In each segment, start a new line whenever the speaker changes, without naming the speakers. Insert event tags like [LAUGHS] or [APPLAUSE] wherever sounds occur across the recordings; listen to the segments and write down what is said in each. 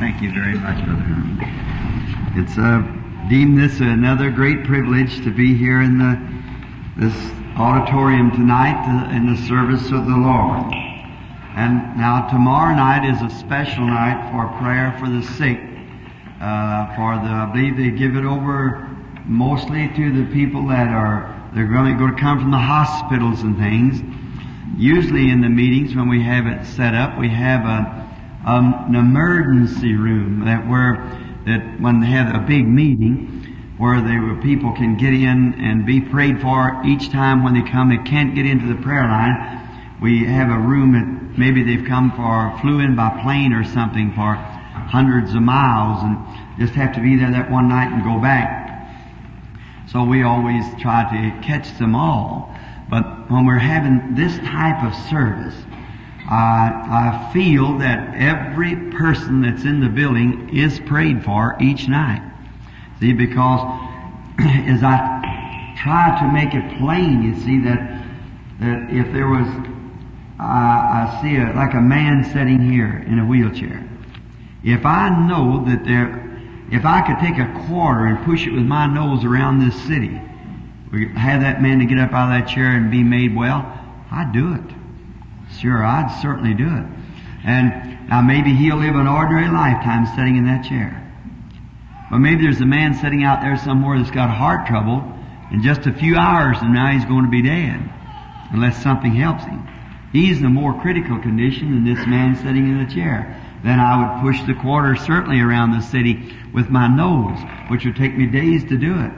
Thank you very much, Brother. It's uh, deemed this another great privilege to be here in the this auditorium tonight uh, in the service of the Lord. And now tomorrow night is a special night for prayer for the sick. Uh, for the, I believe they give it over mostly to the people that are they're going to come from the hospitals and things. Usually in the meetings when we have it set up, we have a, um, an emergency room that where that when they have a big meeting where they where people can get in and be prayed for each time when they come. They can't get into the prayer line. We have a room that maybe they've come for flew in by plane or something for hundreds of miles and just have to be there that one night and go back. So we always try to catch them all. But when we're having this type of service, I, I feel that every person that's in the building is prayed for each night. See, because [CLEARS THROAT] as I try to make it plain, you see that that if there was, uh, I see a, like a man sitting here in a wheelchair. If I know that there, if I could take a quarter and push it with my nose around this city, have that man to get up out of that chair and be made well, I'd do it. Sure, I'd certainly do it. And now maybe he'll live an ordinary lifetime sitting in that chair. But maybe there's a man sitting out there somewhere that's got heart trouble, in just a few hours and now he's going to be dead, unless something helps him. He's in a more critical condition than this man sitting in the chair. Then I would push the quarter certainly around the city with my nose, which would take me days to do it.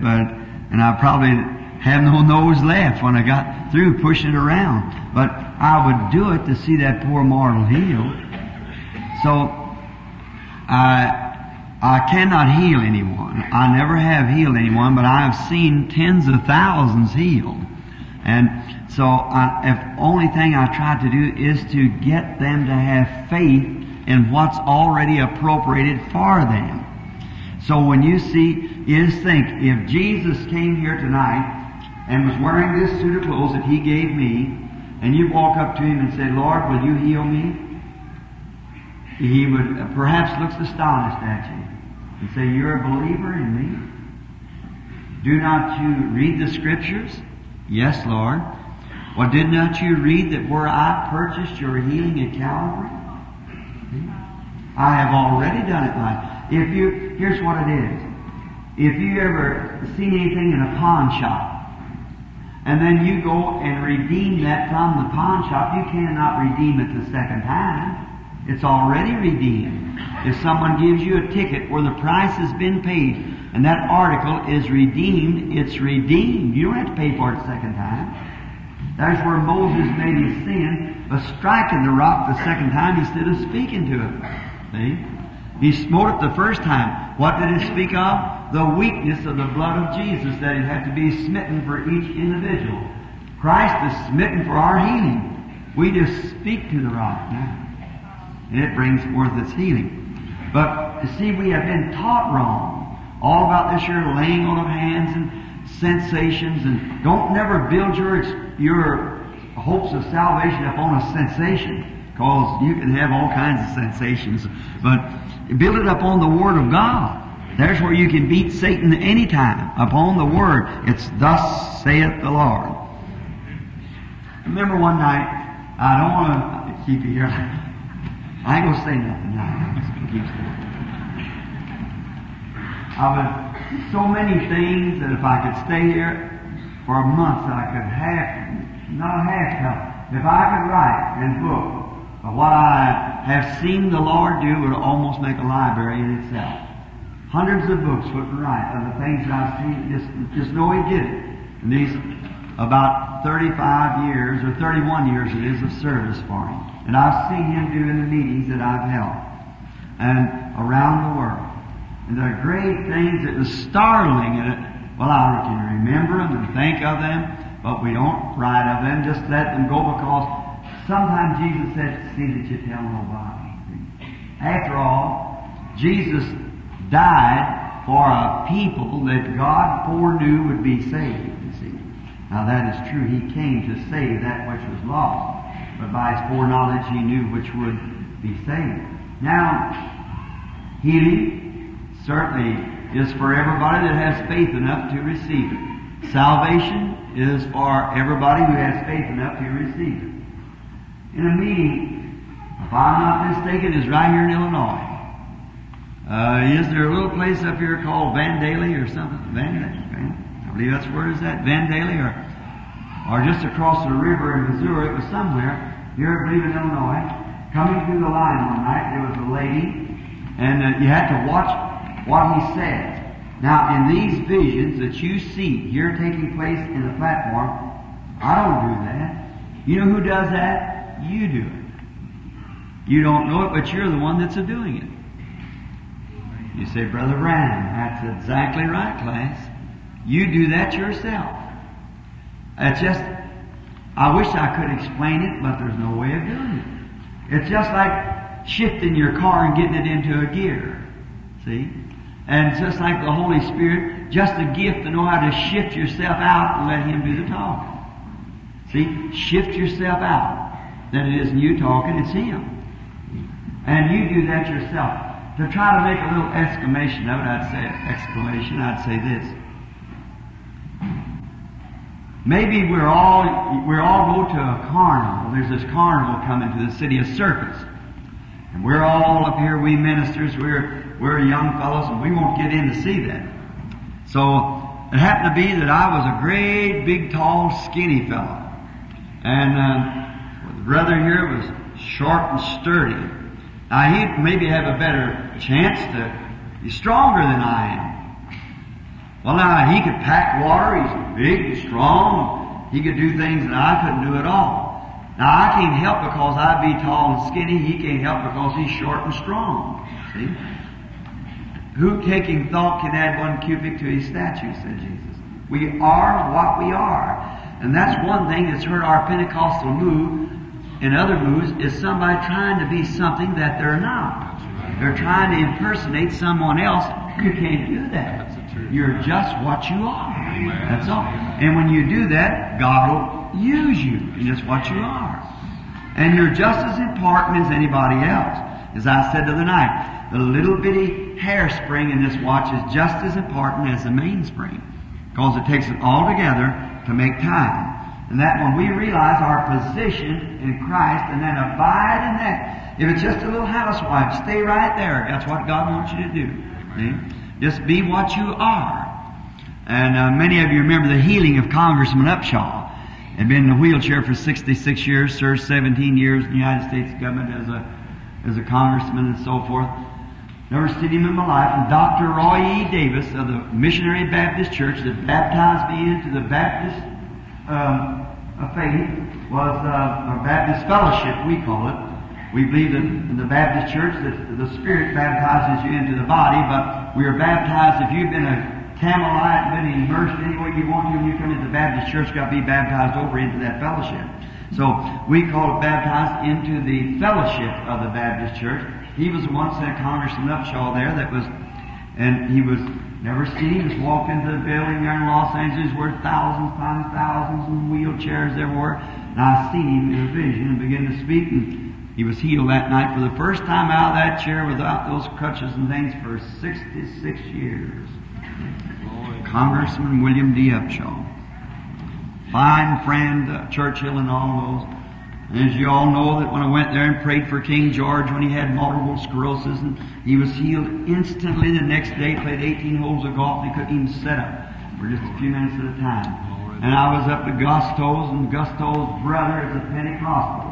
But, and I probably have no nose left when I got through pushing it around. But I would do it to see that poor mortal healed. So, I, I cannot heal anyone. I never have healed anyone, but I have seen tens of thousands healed. And so, I, if only thing I try to do is to get them to have faith in what's already appropriated for them. So when you see, is think, if Jesus came here tonight and was wearing this suit of clothes that He gave me, and you walk up to Him and say, Lord, will you heal me? He would uh, perhaps looks astonished at you and say, You're a believer in me? Do not you read the Scriptures? Yes, Lord. Well, did not you read that where I purchased your healing at Calvary? I have already done it, my. If you, here's what it is. If you ever seen anything in a pawn shop, and then you go and redeem that from the pawn shop, you cannot redeem it the second time. It's already redeemed. If someone gives you a ticket where the price has been paid and that article is redeemed, it's redeemed. You don't have to pay for it a second time. That's where Moses made his sin by striking the rock the second time instead of speaking to it. See? He smote it the first time. What did it speak of? The weakness of the blood of Jesus that it had to be smitten for each individual. Christ is smitten for our healing. We just speak to the rock now. And it brings forth its healing. But see, we have been taught wrong. All about this year laying on of hands and sensations and don't never build your your hopes of salvation upon a sensation because you can have all kinds of sensations but build it upon the Word of God there's where you can beat Satan anytime upon the Word. It's thus saith the Lord. Remember one night I don't want to keep you here. I ain't gonna say nothing now. I'm just gonna keep still I was so many things that if I could stay here for months, I could half, not half tell. If I could write and book of what I have seen the Lord do, would almost make a library in itself. Hundreds of books would write of the things that I've seen. Just, just know He did it. And these about 35 years or 31 years it is of service for Him. And I've seen Him do in the meetings that I've held and around the world. And there are great things that was startling. in it. well, I can remember them and think of them, but we don't write of them. Just let them go because sometimes Jesus said, see that you tell nobody. After all, Jesus died for a people that God foreknew would be saved, you see. Now that is true. He came to save that which was lost. But by his foreknowledge he knew which would be saved. Now, Healing certainly is for everybody that has faith enough to receive it. Salvation is for everybody who has faith enough to receive it. In a meeting, if I'm not mistaken, is right here in Illinois. Uh, is there a little place up here called Vandalia or something? Vandalia, Van, I believe that's where is that Vandalia, or or just across the river in Missouri. It was somewhere here, I believe in Illinois. Coming through the line one night, there was a lady, and uh, you had to watch what he said. Now, in these visions that you see here taking place in the platform, I don't do that. You know who does that? You do it. You don't know it, but you're the one that's doing it. You say, Brother Ryan, that's exactly right, class. You do that yourself. It's just, I wish I could explain it, but there's no way of doing it. It's just like shifting your car and getting it into a gear. See? And just like the Holy Spirit, just a gift to know how to shift yourself out and let Him do the talking. See? Shift yourself out. Then it isn't you talking, it's Him. And you do that yourself. To try to make a little exclamation of it, I'd say, exclamation, I'd say this. Maybe we're all, we're all go to a carnival. There's this carnival coming to the city, a circus. And we're all up here, we ministers, we're, we're young fellows, and we won't get in to see that. So, it happened to be that I was a great, big, tall, skinny fellow. And, uh, the brother here was short and sturdy. Now, he'd maybe have a better chance to be stronger than I am. Well, now, he could pack water. He's big and strong. He could do things that I couldn't do at all. Now, I can't help because I be tall and skinny. He can't help because he's short and strong. See? Who taking thought can add one cubit to his stature, said Jesus. We are what we are. And that's one thing that's hurt our Pentecostal move and other moves is somebody trying to be something that they're not. They're trying to impersonate someone else. You can't do that. You're just what you are. That's all. And when you do that, God will use you in just what you are. And you're just as important as anybody else. As I said the other night, the little bitty hairspring in this watch is just as important as the mainspring. Because it takes it all together to make time. And that when we realize our position in Christ and then abide in that, if it's just a little housewife, stay right there. That's what God wants you to do. See? Just be what you are. And uh, many of you remember the healing of Congressman Upshaw. Had been in a wheelchair for 66 years, served 17 years in the United States government as a as a congressman and so forth. Never seen him in my life. And Dr. Roy E. Davis of the Missionary Baptist Church that baptized me into the Baptist um, faith was uh, a Baptist fellowship, we call it. We believe that in the Baptist church that the Spirit baptizes you into the body, but we are baptized if you've been a Campbellite, been immersed any way you want to, when you come into the Baptist church, got to be baptized over into that fellowship. So we call it baptized into the fellowship of the Baptist church. He was once a Congressman Upshaw there that was, and he was never seen. He walk into the building there in Los Angeles where thousands times thousands of wheelchairs there were. And I seen him in a vision and began to speak and he was healed that night for the first time out of that chair without those crutches and things for 66 years. Congressman William D. Upshaw. Fine friend, uh, Churchill and all those. And as you all know that when I went there and prayed for King George when he had multiple sclerosis and he was healed instantly the next day, played 18 holes of golf and he couldn't even sit up for just a few minutes at a time. And I was up to Gusto's and Gusto's brother is a Pentecostal.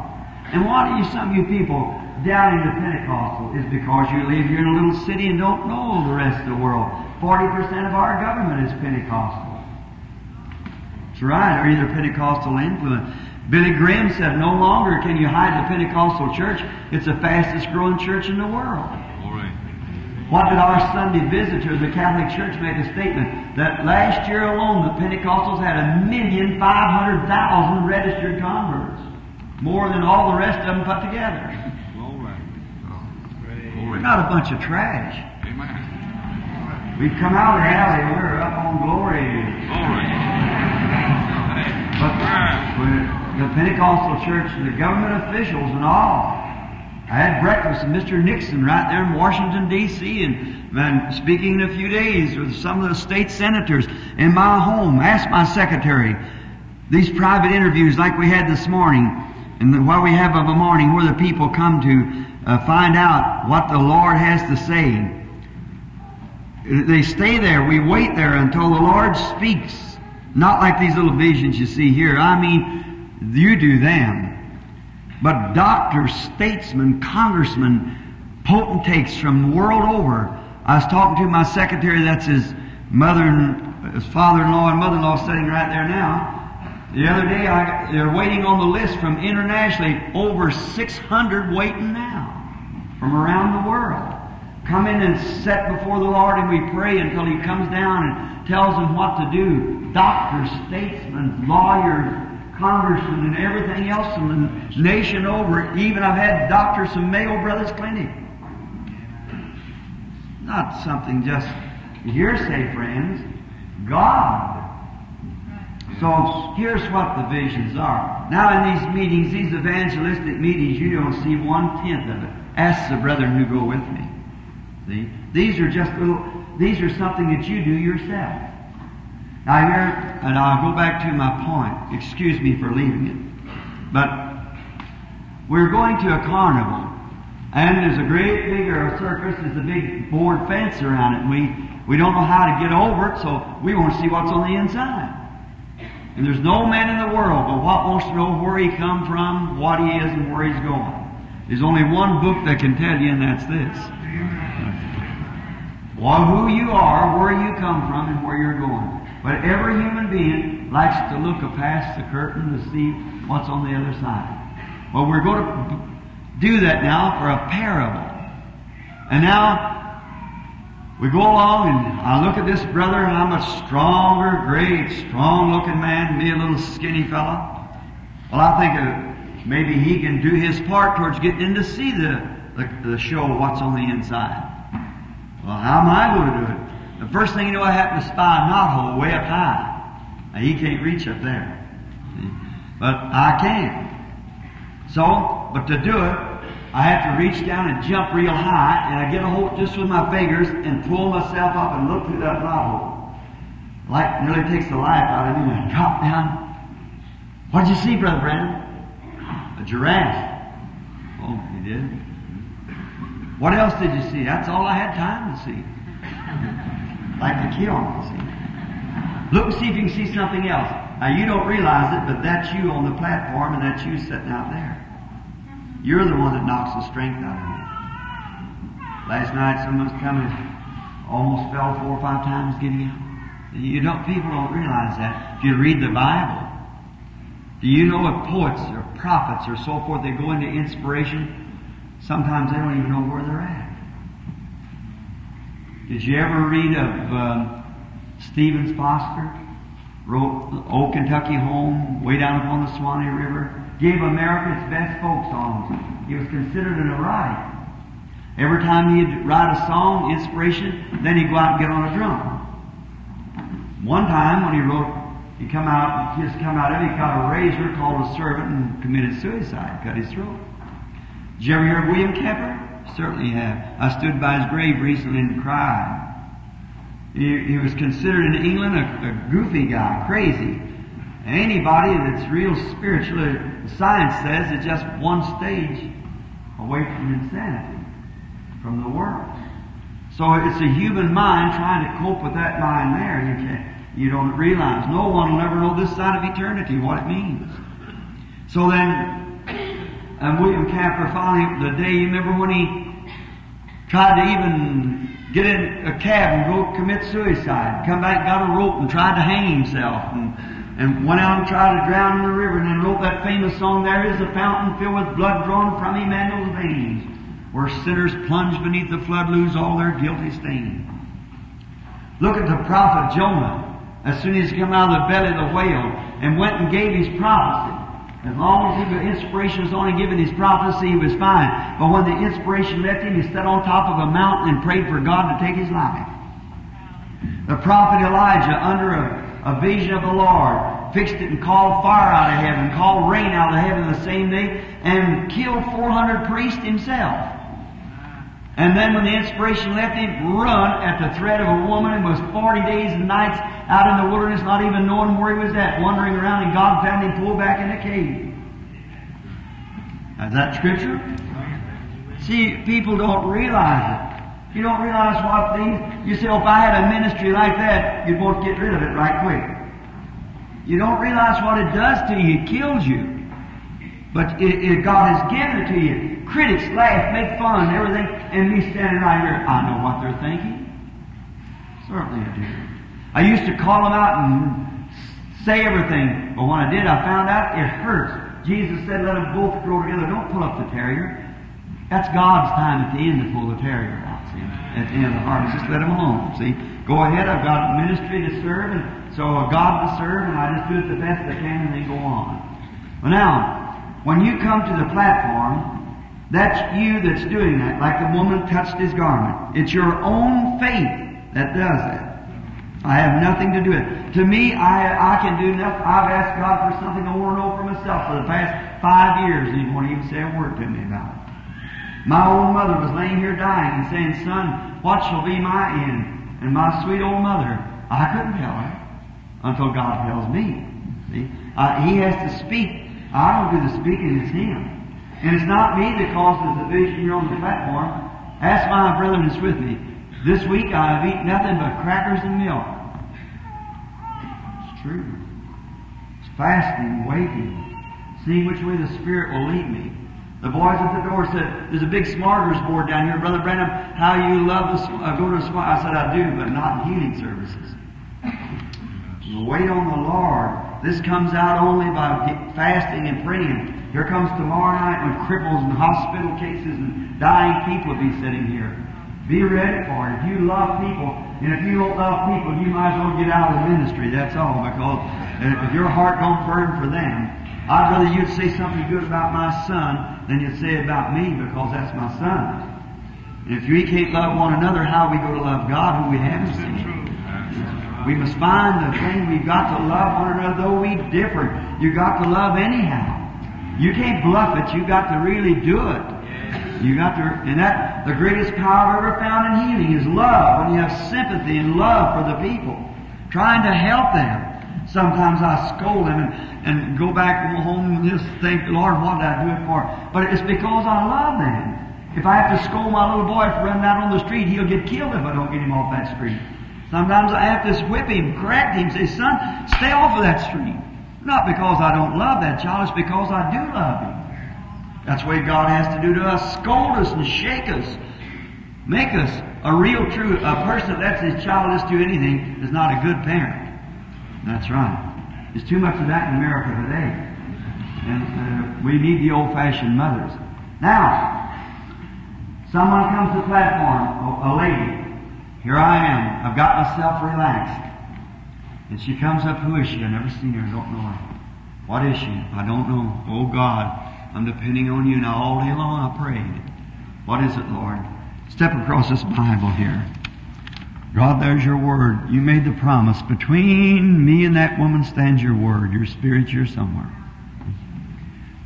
And why do you, some of you people down in the Pentecostal is because you live here in a little city and don't know the rest of the world. 40% of our government is Pentecostal. That's right, or either Pentecostal influence. Billy Graham said, no longer can you hide the Pentecostal church. It's the fastest growing church in the world. What did our Sunday visitor, the Catholic Church, make a statement that last year alone the Pentecostals had a million five hundred thousand registered converts, more than all the rest of them put together. We're not a bunch of trash. We've come out of the alley. We're up on glory. But the Pentecostal church, the government officials and all, I had breakfast with Mr. Nixon right there in Washington D.C. and been speaking in a few days with some of the state senators in my home. Asked my secretary these private interviews like we had this morning and what we have of a morning where the people come to uh, find out what the Lord has to say. They stay there. We wait there until the Lord speaks. Not like these little visions you see here. I mean, you do them. But doctors, statesmen, congressmen, potentates from the world over. I was talking to my secretary, that's his mother and his father-in-law and mother-in-law sitting right there now. The other day, I, they're waiting on the list from internationally, over 600 waiting now from around the world. Come in and set before the Lord and we pray until He comes down and tells them what to do. Doctors, statesmen, lawyers, congressmen, and everything else in the nation over. Even I've had doctors from Mayo Brothers Clinic. Not something just hearsay, friends. God. So here's what the visions are. Now in these meetings, these evangelistic meetings, you don't see one tenth of it. Ask the brethren who go with me. See? These are just little, these are something that you do yourself. Now here, and I'll go back to my point. Excuse me for leaving it. But we're going to a carnival. And there's a great big circus, there's a big board fence around it. And we, we don't know how to get over it, so we want to see what's on the inside. And there's no man in the world but what wants to know where he come from, what he is, and where he's going. There's only one book that can tell you, and that's this. Well, who you are, where you come from, and where you're going. But every human being likes to look past the curtain to see what's on the other side. Well, we're going to do that now for a parable. And now we go along and I look at this brother and I'm a stronger, great, strong looking man, me a little skinny fella. Well, I think maybe he can do his part towards getting in to see the, the, the show what's on the inside. Well, how am I going to do it? The first thing you know, I happen to spy a knothole way up high. Now, he can't reach up there. But I can. So, but to do it, I have to reach down and jump real high, and I get a hold just with my fingers and pull myself up and look through that knothole. Like nearly takes the life out of me, and I drop down. What'd you see, Brother Branham? A giraffe. Oh, you did? What else did you see? That's all I had time to see. Like kill them, see. Look and see if you can see something else. Now you don't realize it, but that's you on the platform and that's you sitting out there. You're the one that knocks the strength out of me. Last night someone's coming, almost fell four or five times getting out. You don't, people don't realize that. If you read the Bible, do you know if poets or prophets or so forth, they go into inspiration, sometimes they don't even know where they're at. Did you ever read of uh, Stephen Foster? Wrote Old Kentucky Home, way down upon the Swanee River. Gave America its best folk songs. He was considered an right. Every time he'd write a song, inspiration, then he'd go out and get on a drum. One time when he wrote, he come out, he just come out of it, he got a razor, called a servant, and committed suicide, cut his throat. Did you ever hear of William Cowper? Certainly have. I stood by his grave recently and cried. He, he was considered in England a, a goofy guy, crazy. Anybody that's real spiritual, science says is just one stage away from insanity, from the world. So it's a human mind trying to cope with that mind there. You can't, you don't realize. No one will ever know this side of eternity what it means. So then, and William Cowper finally, the day, you remember when he tried to even get in a cab and go commit suicide, come back, got a rope and tried to hang himself and, and went out and tried to drown in the river and then wrote that famous song, There is a fountain filled with blood drawn from Emmanuel's veins, where sinners plunge beneath the flood lose all their guilty stain. Look at the prophet Jonah. As soon as he came out of the belly of the whale and went and gave his prophecy. As long as the inspiration was only given his prophecy, he was fine. But when the inspiration left him, he sat on top of a mountain and prayed for God to take his life. The prophet Elijah, under a, a vision of the Lord, fixed it and called fire out of heaven, called rain out of heaven the same day, and killed 400 priests himself. And then when the inspiration left him, run at the threat of a woman and was 40 days and nights out in the wilderness, not even knowing where he was at, wandering around, and God found him pulled back in the cave. Is that scripture? See, people don't realize it. You don't realize what things, you say, oh, if I had a ministry like that, you'd want to get rid of it right quick. You don't realize what it does to you. It kills you. But it, it, God has given it to you. Critics laugh, make fun, everything, and me standing right here, I know what they're thinking. Certainly I do. I used to call them out and say everything, but when I did, I found out it hurts. Jesus said, let them both grow together. Don't pull up the terrier. That's God's time at the end to pull the terrier out, see? At the end of the harvest. Just let them alone, see? Go ahead, I've got a ministry to serve, and so a God to serve, and I just do it the best I can, and then go on. Well now, when you come to the platform, that's you that's doing that, like the woman touched his garment. It's your own faith that does that. I have nothing to do with it. To me, I, I can do nothing. I've asked God for something over and over myself for the past five years, and He won't even say a word to me about it. My own mother was laying here dying and saying, Son, what shall be my end? And my sweet old mother, I couldn't tell her until God tells me. See? Uh, he has to speak. I don't do the speaking, it's Him. And it's not me that causes the division here on the platform. Ask my brethren that's with me. This week I have eaten nothing but crackers and milk. It's true. It's fasting, waiting, seeing which way the Spirit will lead me. The boys at the door said, "There's a big smorgasbord down here, Brother Branham. How you love to uh, go to a smart?" I said, "I do, but not in healing services. Wait on the Lord. This comes out only by fasting and praying. Here comes tomorrow night when cripples and hospital cases and dying people will be sitting here. Be ready for it. If you love people, and if you don't love people, you might as well get out of the ministry. That's all, because if your heart don't burn for them, I'd rather you'd say something good about my son than you'd say about me, because that's my son. And if we can't love one another, how are we going to love God who we haven't seen? We must find the thing we've got to love one another, though we differ. You got to love anyhow. You can't bluff it. You got to really do it. You got to, and that, the greatest power ever found in healing is love. When you have sympathy and love for the people, trying to help them. Sometimes I scold them and, and go back home and just think, Lord, what did I do it for? But it's because I love them. If I have to scold my little boy for running out on the street, he'll get killed if I don't get him off that street. Sometimes I have to whip him, correct him, say, son, stay off of that street. Not because I don't love that child, it's because I do love him. That's what God has to do to us. Scold us and shake us. Make us a real true, a person that lets his child listen to anything is not a good parent. That's right. There's too much of that in America today. And uh, we need the old-fashioned mothers. Now, someone comes to the platform, a lady. Here I am. I've got myself relaxed. And she comes up, who is she? I've never seen her, I don't know her. What is she? I don't know. Oh God, I'm depending on you now all day long. I prayed. What is it, Lord? Step across this Bible here. God, there's your word. You made the promise. Between me and that woman stands your word. Your spirit, you're somewhere.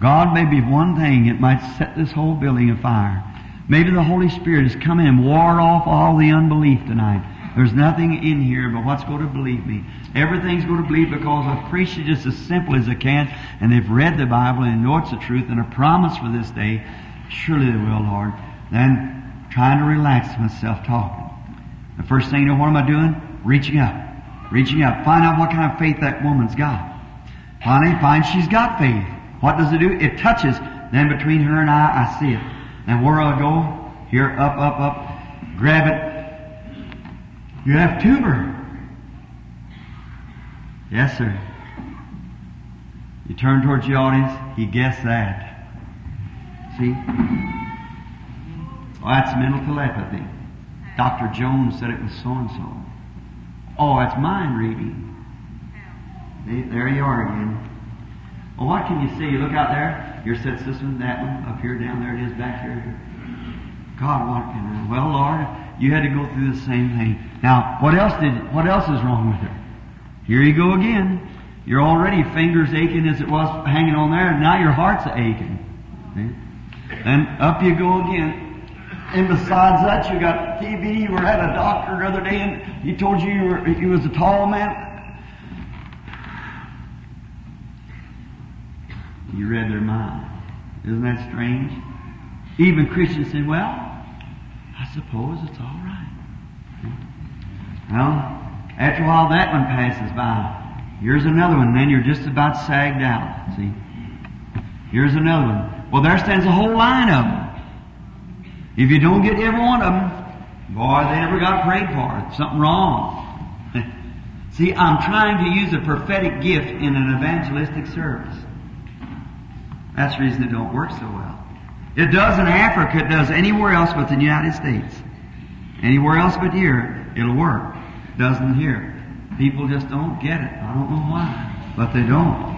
God, maybe one thing, it might set this whole building afire. Maybe the Holy Spirit has come in and ward off all the unbelief tonight. There's nothing in here but what's going to believe me. Everything's going to believe because I've preached it just as simple as I can, and they've read the Bible and know it's the truth and a promise for this day. Surely they will, Lord. Then trying to relax myself talking. The first thing you know, what am I doing? Reaching up. Reaching up. Find out what kind of faith that woman's got. Finally, find she's got faith. What does it do? It touches. Then between her and I, I see it. And where I go, here, up, up, up, grab it, you have tumor. Yes, sir. You turn towards the audience, he guessed that. See? Well, that's mental telepathy. Dr. Jones said it was so and so. Oh, that's mind reading. There you are again. Well, what can you see? You look out there, your set system, that one, up here, down there it is, back here. God, what can I? Well, Lord, you had to go through the same thing. Now, what else did, what else is wrong with her? Here you go again. Your already fingers aching as it was hanging on there, and now your heart's aching. And up you go again. And besides that, you got TB. You were at a doctor the other day, and he told you you were he was a tall man. You read their mind. Isn't that strange? Even Christians say, "Well, I suppose it's all right." Well, after a while, that one passes by. Here's another one. Then you're just about sagged out. See? Here's another one. Well, there stands a whole line of them. If you don't get every one of them, boy, they never got prayed for. Something wrong. [LAUGHS] See, I'm trying to use a prophetic gift in an evangelistic service. That's the reason it don't work so well. It does in Africa, it does anywhere else but the United States. Anywhere else but here, it'll work. It doesn't here. People just don't get it. I don't know why, but they don't.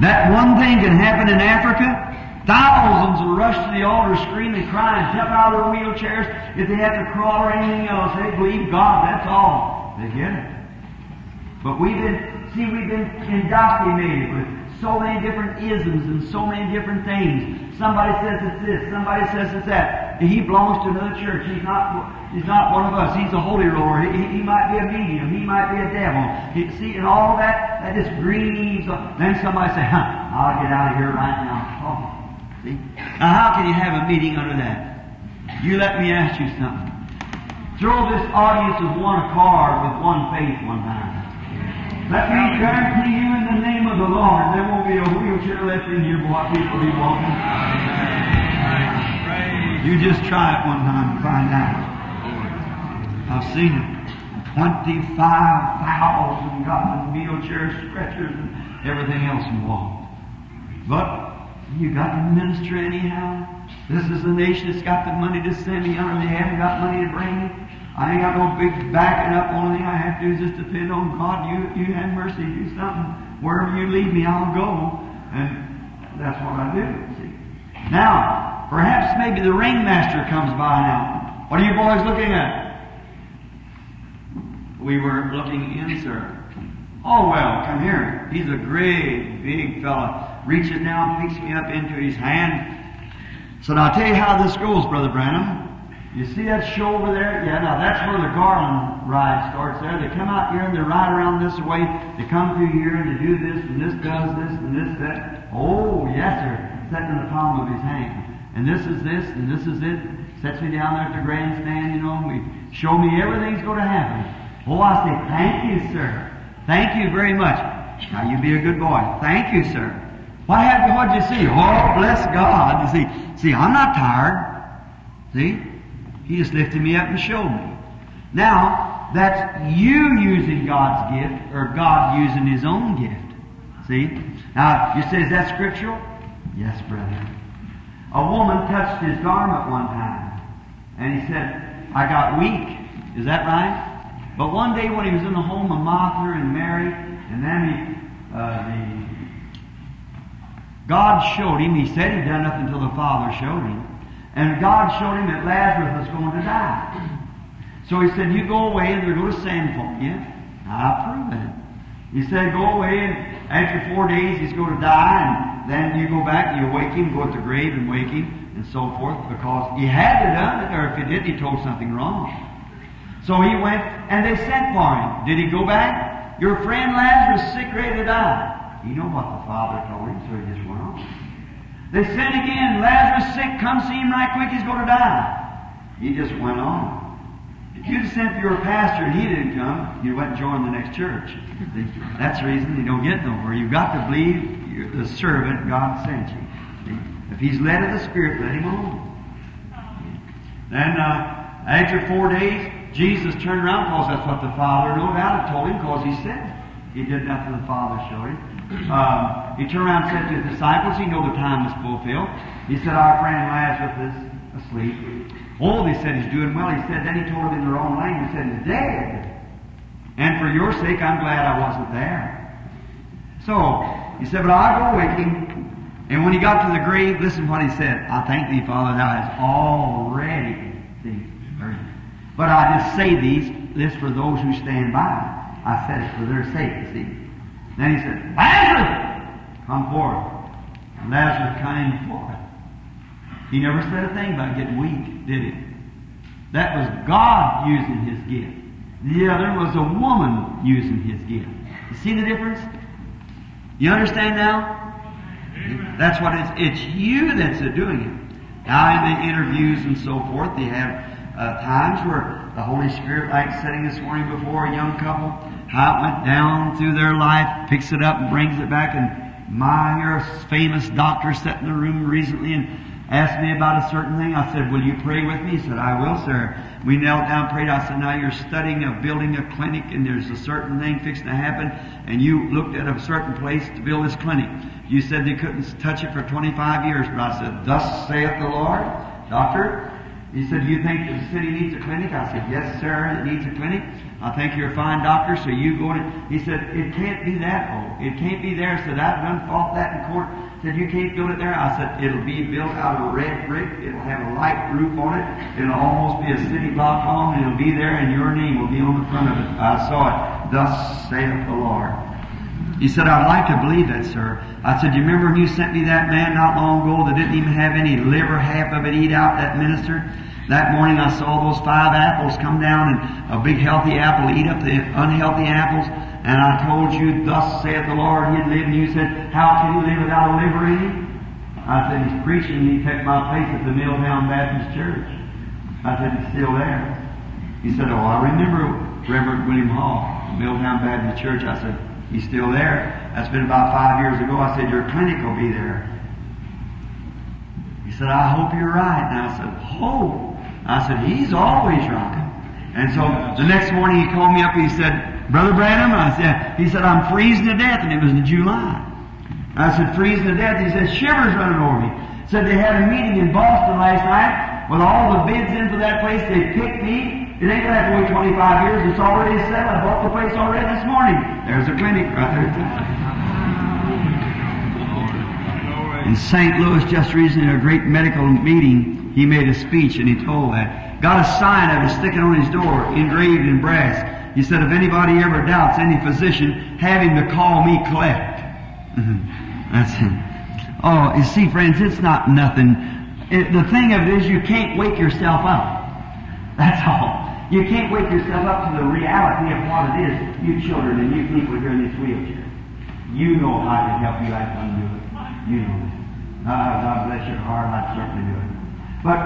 That one thing can happen in Africa, Thousands will rush to the altar, scream and cry and jump out of their wheelchairs. If they have to crawl or anything else, they believe God, that's all. They get it. But we've been, see, we've been indoctrinated with so many different isms and so many different things. Somebody says it's this, somebody says it's that. He belongs to another church. He's not, he's not one of us. He's a holy roller. He, he might be a medium. He might be a devil. He, see, and all that, that just grieves. Then somebody say, huh, I'll get out of here right now. Oh. See? Now how can you have a meeting under that? You let me ask you something. Throw this audience of one accord with one faith one time. Let me guarantee you in the name of the Lord, there won't be a wheelchair left in here while people be walking. You just try it one time and find out. I've seen it. 25,000 got in wheelchairs, stretchers, and everything else walk. But you got to minister anyhow. This is the nation that's got the money to send me on. They haven't got money to bring me. I ain't got no big backing up. Only thing I have to do is just depend on God. You, you have mercy. Do something. Wherever you lead me, I'll go. And that's what I do. See. Now, perhaps maybe the ringmaster comes by now. What are you boys looking at? We were looking in, sir. Oh well, come here. He's a great big fella. Reaches down, picks me up into his hand. So now I'll tell you how this goes, Brother Branham. You see that show over there? Yeah, now that's where the Garland ride starts there. They come out here and they ride around this way. They come through here and they do this and this does this and this that. Oh, yes, sir. Setting in the palm of his hand. And this is this and this is it. Sets me down there at the grandstand, you know, and we show me everything's going to happen. Oh, I say, thank you, sir. Thank you very much. Now you be a good boy. Thank you, sir. What have you, what'd you see? Oh, bless God. You see, see, I'm not tired. See? He just lifted me up and showed me. Now, that's you using God's gift, or God using His own gift. See? Now, you say, is that scriptural? Yes, brother. A woman touched his garment one time, and he said, I got weak. Is that right? But one day when he was in the home of Martha and Mary, and then he, uh, the, God showed him, he said he'd done nothing until the Father showed him, and God showed him that Lazarus was going to die. So he said, you go away and they're going to send for you. I approve that. He said, go away and after four days he's going to die and then you go back and you wake him, go to the grave and wake him and so forth because he had to done it or if he didn't he told something wrong. So he went and they sent for him. Did he go back? Your friend Lazarus is sick, ready to die. You know what the father told him, so he just. They sent again, Lazarus sick, come see him right quick, he's going to die. He just went on. If you'd sent for your pastor and he didn't come, you went and joined the next church. That's the reason you don't get nowhere. You've got to believe the servant God sent you. If he's led of the Spirit, let him on. Then, uh, after four days, Jesus turned around because that's what the Father, no doubt, had told him because he said. He did nothing the Father showed him. Um, he turned around and said to his disciples, he knew the time was fulfilled. He said, Our friend Lazarus is asleep. Oh, they said he's doing well. He said, then he told them in their own language, he said he's dead. And for your sake, I'm glad I wasn't there. So, he said, but I'll go with him. And when he got to the grave, listen what he said. I thank thee, Father, thou hast already see, heard it. But I just say these, this for those who stand by. I said it for their sake, see. Then he said, Lazarus, come forth. And Lazarus came forth. He never said a thing about getting weak, did he? That was God using his gift. The other was a woman using his gift. You see the difference? You understand now? That's what it's, it's you that's doing it. Now in the interviews and so forth, they have uh, times where the Holy Spirit, like sitting this morning before a young couple, how it went down through their life, picks it up and brings it back. And my, you're famous doctor sat in the room recently and asked me about a certain thing. I said, will you pray with me? He said, I will, sir. We knelt down, prayed. I said, now you're studying of building a clinic and there's a certain thing fixing to happen and you looked at a certain place to build this clinic. You said they couldn't touch it for 25 years, but I said, thus saith the Lord. Doctor, he said, do you think the city needs a clinic? I said, yes, sir, it needs a clinic. I think you're a fine doctor, so you go to, he said, it can't be that old. It can't be there. I said, I've done fought that in court. Said, you can't build it there. I said, it'll be built out of red brick. It'll have a light roof on it. It'll almost be a city block home, it'll be there, and your name will be on the front of it. I saw it. Thus saith the Lord. He said, I'd like to believe that, sir. I said, you remember when you sent me that man not long ago that didn't even have any liver, half of it eat out, that minister? That morning I saw those five apples come down and a big healthy apple eat up the unhealthy apples. And I told you, thus saith the Lord, he'd live. And you said, how can he live without a liver in? I said, he's preaching. He took my place at the Milltown Baptist Church. I said, he's still there. He said, oh, I remember Reverend William Hall, Milltown Baptist Church. I said, he's still there. That's been about five years ago. I said, your clinic will be there. He said, I hope you're right. And I said, hope. I said, he's always right. And so the next morning he called me up and he said, Brother Branham, I said, he said, I'm freezing to death, and it was in July. I said, freezing to death. He said, shivers running over me. Said they had a meeting in Boston last night with all the bids in for that place. They picked me. It ain't gonna have to wait 25 years. It's already set. I bought the place already this morning. There's a clinic right there. [LAUGHS] In St. Louis just recently, a great medical meeting, he made a speech and he told that. Got a sign of it sticking on his door, engraved in brass. He said, if anybody ever doubts any physician, have him to call me collect. [LAUGHS] That's it. Oh, you see, friends, it's not nothing. It, the thing of it is you can't wake yourself up. [LAUGHS] That's all. You can't wake yourself up to the reality of what it is, you children and you people here in this wheelchair. You know how to help you out undo it. You know that. Uh, God bless your heart, I certainly do it. But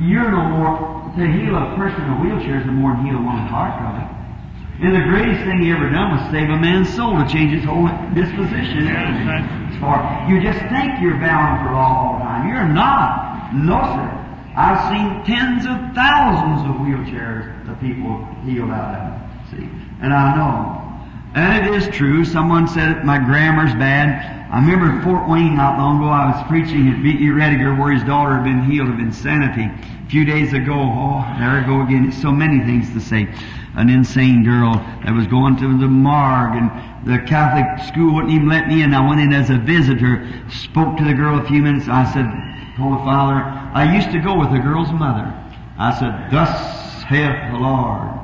you're no more, to heal a person in a wheelchair is no more than heal one heart trouble. And the greatest thing he ever done was save a man's soul to change his whole disposition. As far you just think you're bound for all time. You're not. No, sir. I've seen tens of thousands of wheelchairs the people healed out of. See, and I know. And it is true. Someone said my grammar's bad. I remember at Fort Wayne not long ago, I was preaching at B.E. Rediger where his daughter had been healed of insanity. A few days ago, oh, there I go again. So many things to say. An insane girl that was going to the morgue and the Catholic school wouldn't even let me in. I went in as a visitor, spoke to the girl a few minutes. I said, the father, I used to go with the girl's mother. I said, thus saith the Lord.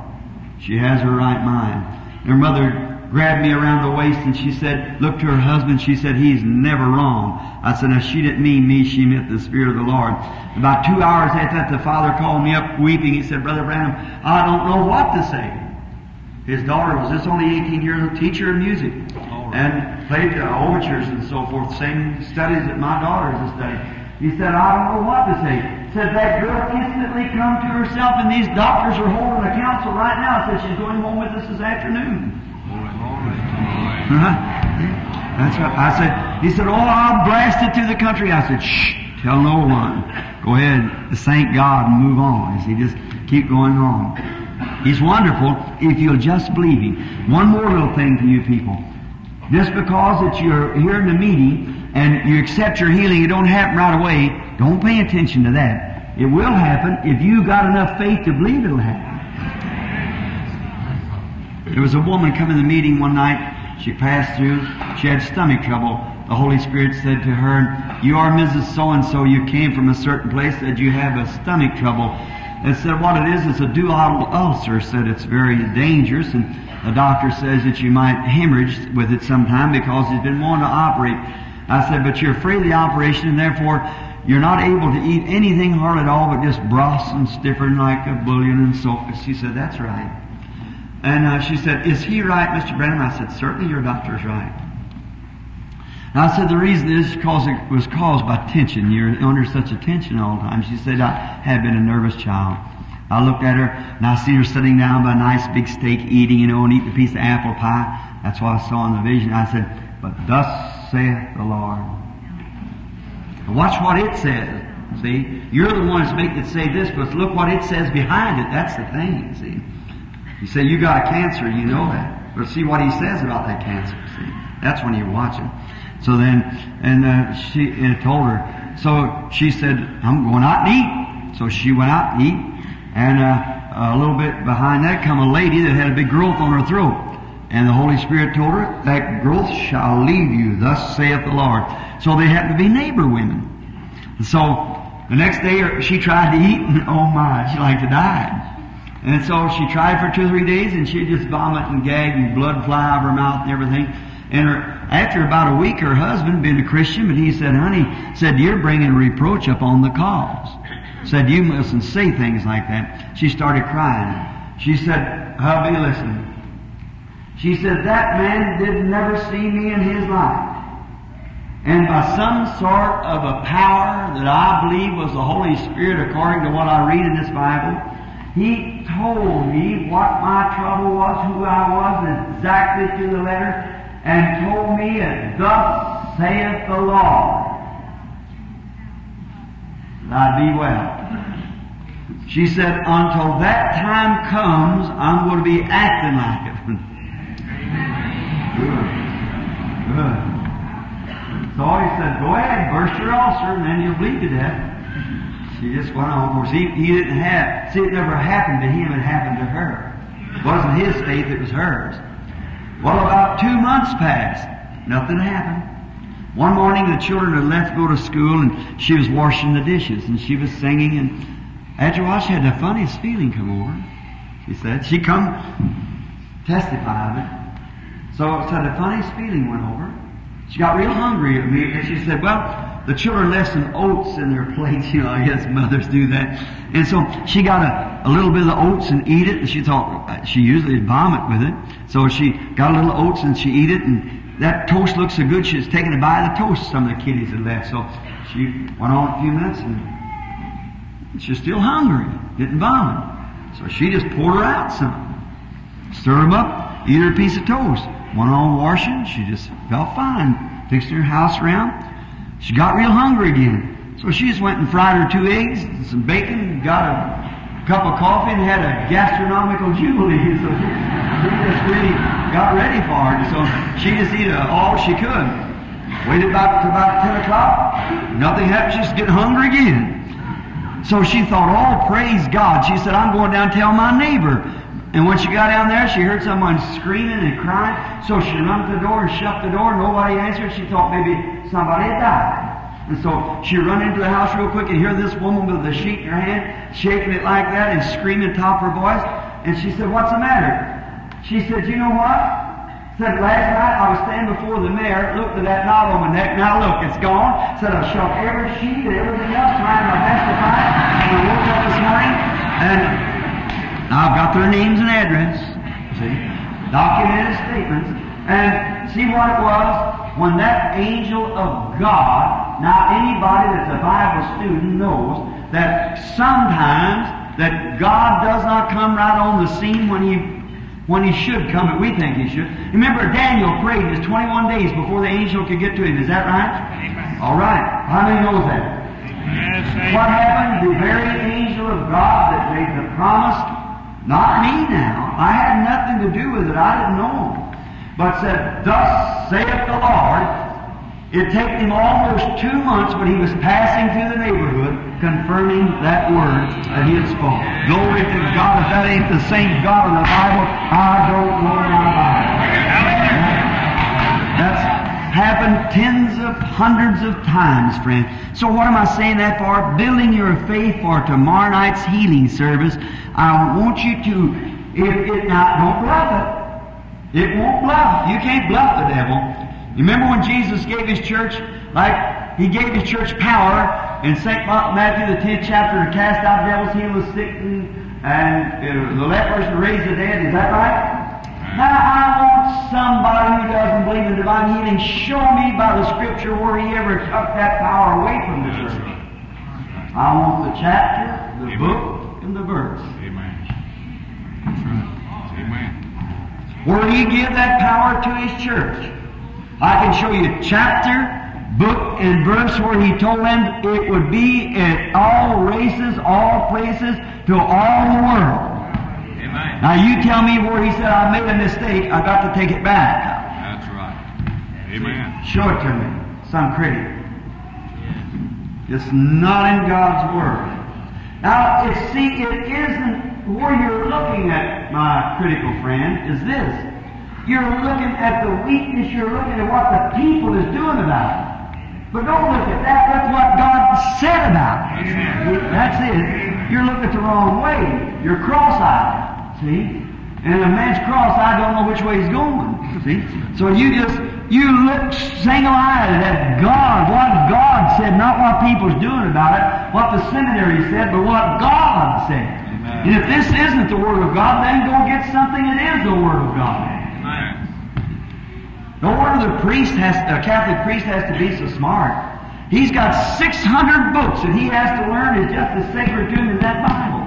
She has her right mind. Her mother grabbed me around the waist and she said, looked to her husband, she said, he's never wrong. I said, now she didn't mean me, she meant the Spirit of the Lord. About two hours after that, the father called me up weeping. He said, Brother Branham, I don't know what to say. His daughter was just only 18 years old, teacher of music, and played uh, overtures and so forth, same studies that my daughter is studying. He said, I don't know what to say. Said that girl instantly come to herself, and these doctors are holding a council right now. Said she's going home with us this afternoon. Uh-huh. That's right. I said, he said, oh, I'll blast it to the country. I said, shh, tell no one. Go ahead, thank God and move on. He just keep going on. He's wonderful if you'll just believe Him. One more little thing to you people. Just because that you're here in the meeting and you accept your healing, it don't happen right away, don't pay attention to that. It will happen if you got enough faith to believe it'll happen. There was a woman come in the meeting one night. She passed through. She had stomach trouble. The Holy Spirit said to her, You are Mrs. So and so. You came from a certain place. that you have a stomach trouble. and said what it is is a duodenal ulcer. Said it's very dangerous, and the doctor says that you might hemorrhage with it sometime because he's been wanting to operate. I said, but you're afraid of the operation, and therefore you're not able to eat anything hard at all but just broths and stifferin like a bouillon and so. She said, that's right. And uh, she said, is he right, Mr. Branham? I said, certainly your doctor's right. And I said, the reason is because it was caused by tension. You're under such a tension all the time. She said, I had been a nervous child. I looked at her and I see her sitting down by a nice big steak eating, you know, and eating a piece of apple pie. That's what I saw in the vision. I said, but thus saith the Lord. Watch what it says. See, you're the ones making it say this, but look what it says behind it. That's the thing. See, you say you got a cancer, you know that, but see what he says about that cancer. See, that's when you watch him. So then, and uh, she and told her. So she said, "I'm going out and eat." So she went out and eat, and uh, a little bit behind that come a lady that had a big growth on her throat. And the Holy Spirit told her, that growth shall leave you, thus saith the Lord. So they happened to be neighbor women. And so the next day she tried to eat and oh my, she like to die. And so she tried for two or three days and she'd just vomit and gag and blood fly out of her mouth and everything. And her, after about a week, her husband, being a Christian, but he said, honey, said, you're bringing reproach upon the cause. Said, you mustn't say things like that. She started crying. She said, hubby, listen, she said, that man did never see me in his life. And by some sort of a power that I believe was the Holy Spirit according to what I read in this Bible, he told me what my trouble was, who I was, exactly to the letter, and told me, thus saith the Lord, I'd be well. She said, until that time comes, I'm going to be acting like it. [LAUGHS] Good. Good. So he said, go ahead, burst your ulcer, and then you'll bleed to death. She just went on. Of course, he, didn't have, see, it never happened to him, it happened to her. It wasn't his faith, it was hers. Well, about two months passed. Nothing happened. One morning, the children had left to go to school, and she was washing the dishes, and she was singing, and after a while, she had the funniest feeling come over. She said, she come testify of it. So said the funniest feeling went over. She got real hungry at me, and she said, well, the children left some oats in their plates. You know, I guess mothers do that. And so she got a, a little bit of the oats and eat it, and she thought, uh, she usually vomit with it. So she got a little oats and she eat it, and that toast looked so good, she was taking a bite of the toast some of the kiddies had left. So she went on a few minutes, and she's still hungry, didn't vomit. So she just poured her out some. Stir them up, eat her a piece of toast. Went on washing, she just felt fine. Fixing her house around. She got real hungry again. So she just went and fried her two eggs and some bacon, got a cup of coffee and had a gastronomical jubilee. [LAUGHS] So she, just really got ready for it. So she just ate uh, all she could. Waited about to about 10 o'clock. Nothing happened. She just getting hungry again. So she thought, oh, praise God. She said, I'm going down and tell my neighbor. And when she got down there, she heard someone screaming and crying. So she run to the door and shut the door. Nobody answered. She thought maybe somebody had died. And so she run into the house real quick and hear this woman with the sheet in her hand, shaking it like that and screaming top her voice. And she said, what's the matter? She said, you know what? Said, last night I was standing before the mayor, looked at that knot on my neck, now look, it's gone. Said, I shoved every sheet and everything else, trying to. And I woke up this morning, and now I've got their names and address, see, documented statements, and see what it was when that angel of God, now anybody that's a Bible student knows that sometimes that God does not come right on the scene when he when he should come, and we think he should. Remember, Daniel prayed his 21 days before the angel could get to him. Is that right?
Amen.
All right. How many knows that?
Yes,
What happened? The very angel of God that made the promise, not me now. I had nothing to do with it. I didn't know. him. But said, Thus saith the Lord. It took him almost two months, but he was passing through the neighborhood, confirming that word that he had spoken. Glory to God. If that ain't the same God in the Bible, I don't know my Bible. Happened tens of hundreds of times, friend. So what am I saying that for? Building your faith for tomorrow night's healing service. I want you to, if it not, don't bluff it. It won't bluff. You can't bluff the devil. You remember when Jesus gave his church, like, he gave his church power in St. Matthew, the 10th chapter, to cast out devils, heal the sick, and, and uh, the lepers, and raise the dead. Is that right? Now I want somebody who doesn't believe in divine healing, show me by the scripture where he ever took that power away from the church. I want the chapter, the
Amen.
book, and the verse.
Amen. That's right. Amen.
Where he give that power to his church. I can show you chapter, book, and verse where he told them it would be at all races, all places, to all the world.
Amen.
Now you tell me where he said I made a mistake, I got to take it back.
That's right. Amen.
Show it to me. Some critic. It's not in God's Word. Now, it, see, it isn't where you're looking at, my critical friend, is this. You're looking at the weakness, you're looking at what the people is doing about it. But don't look at that, look what God said about it. That's it. You're looking at the wrong way. You're cross-eyed. See? And a man's cross, I don't know which way he's going. See? So you just, you look single-eyed at God, what God said, not what people's doing about it, what the seminary said, but what God said.
Amen.
And if this isn't the Word of God, then go get something that is the Word of God.
Amen.
No wonder the priest has, a Catholic priest has to be so smart. He's got 600 books that he has to learn is just as sacred to him as that Bible.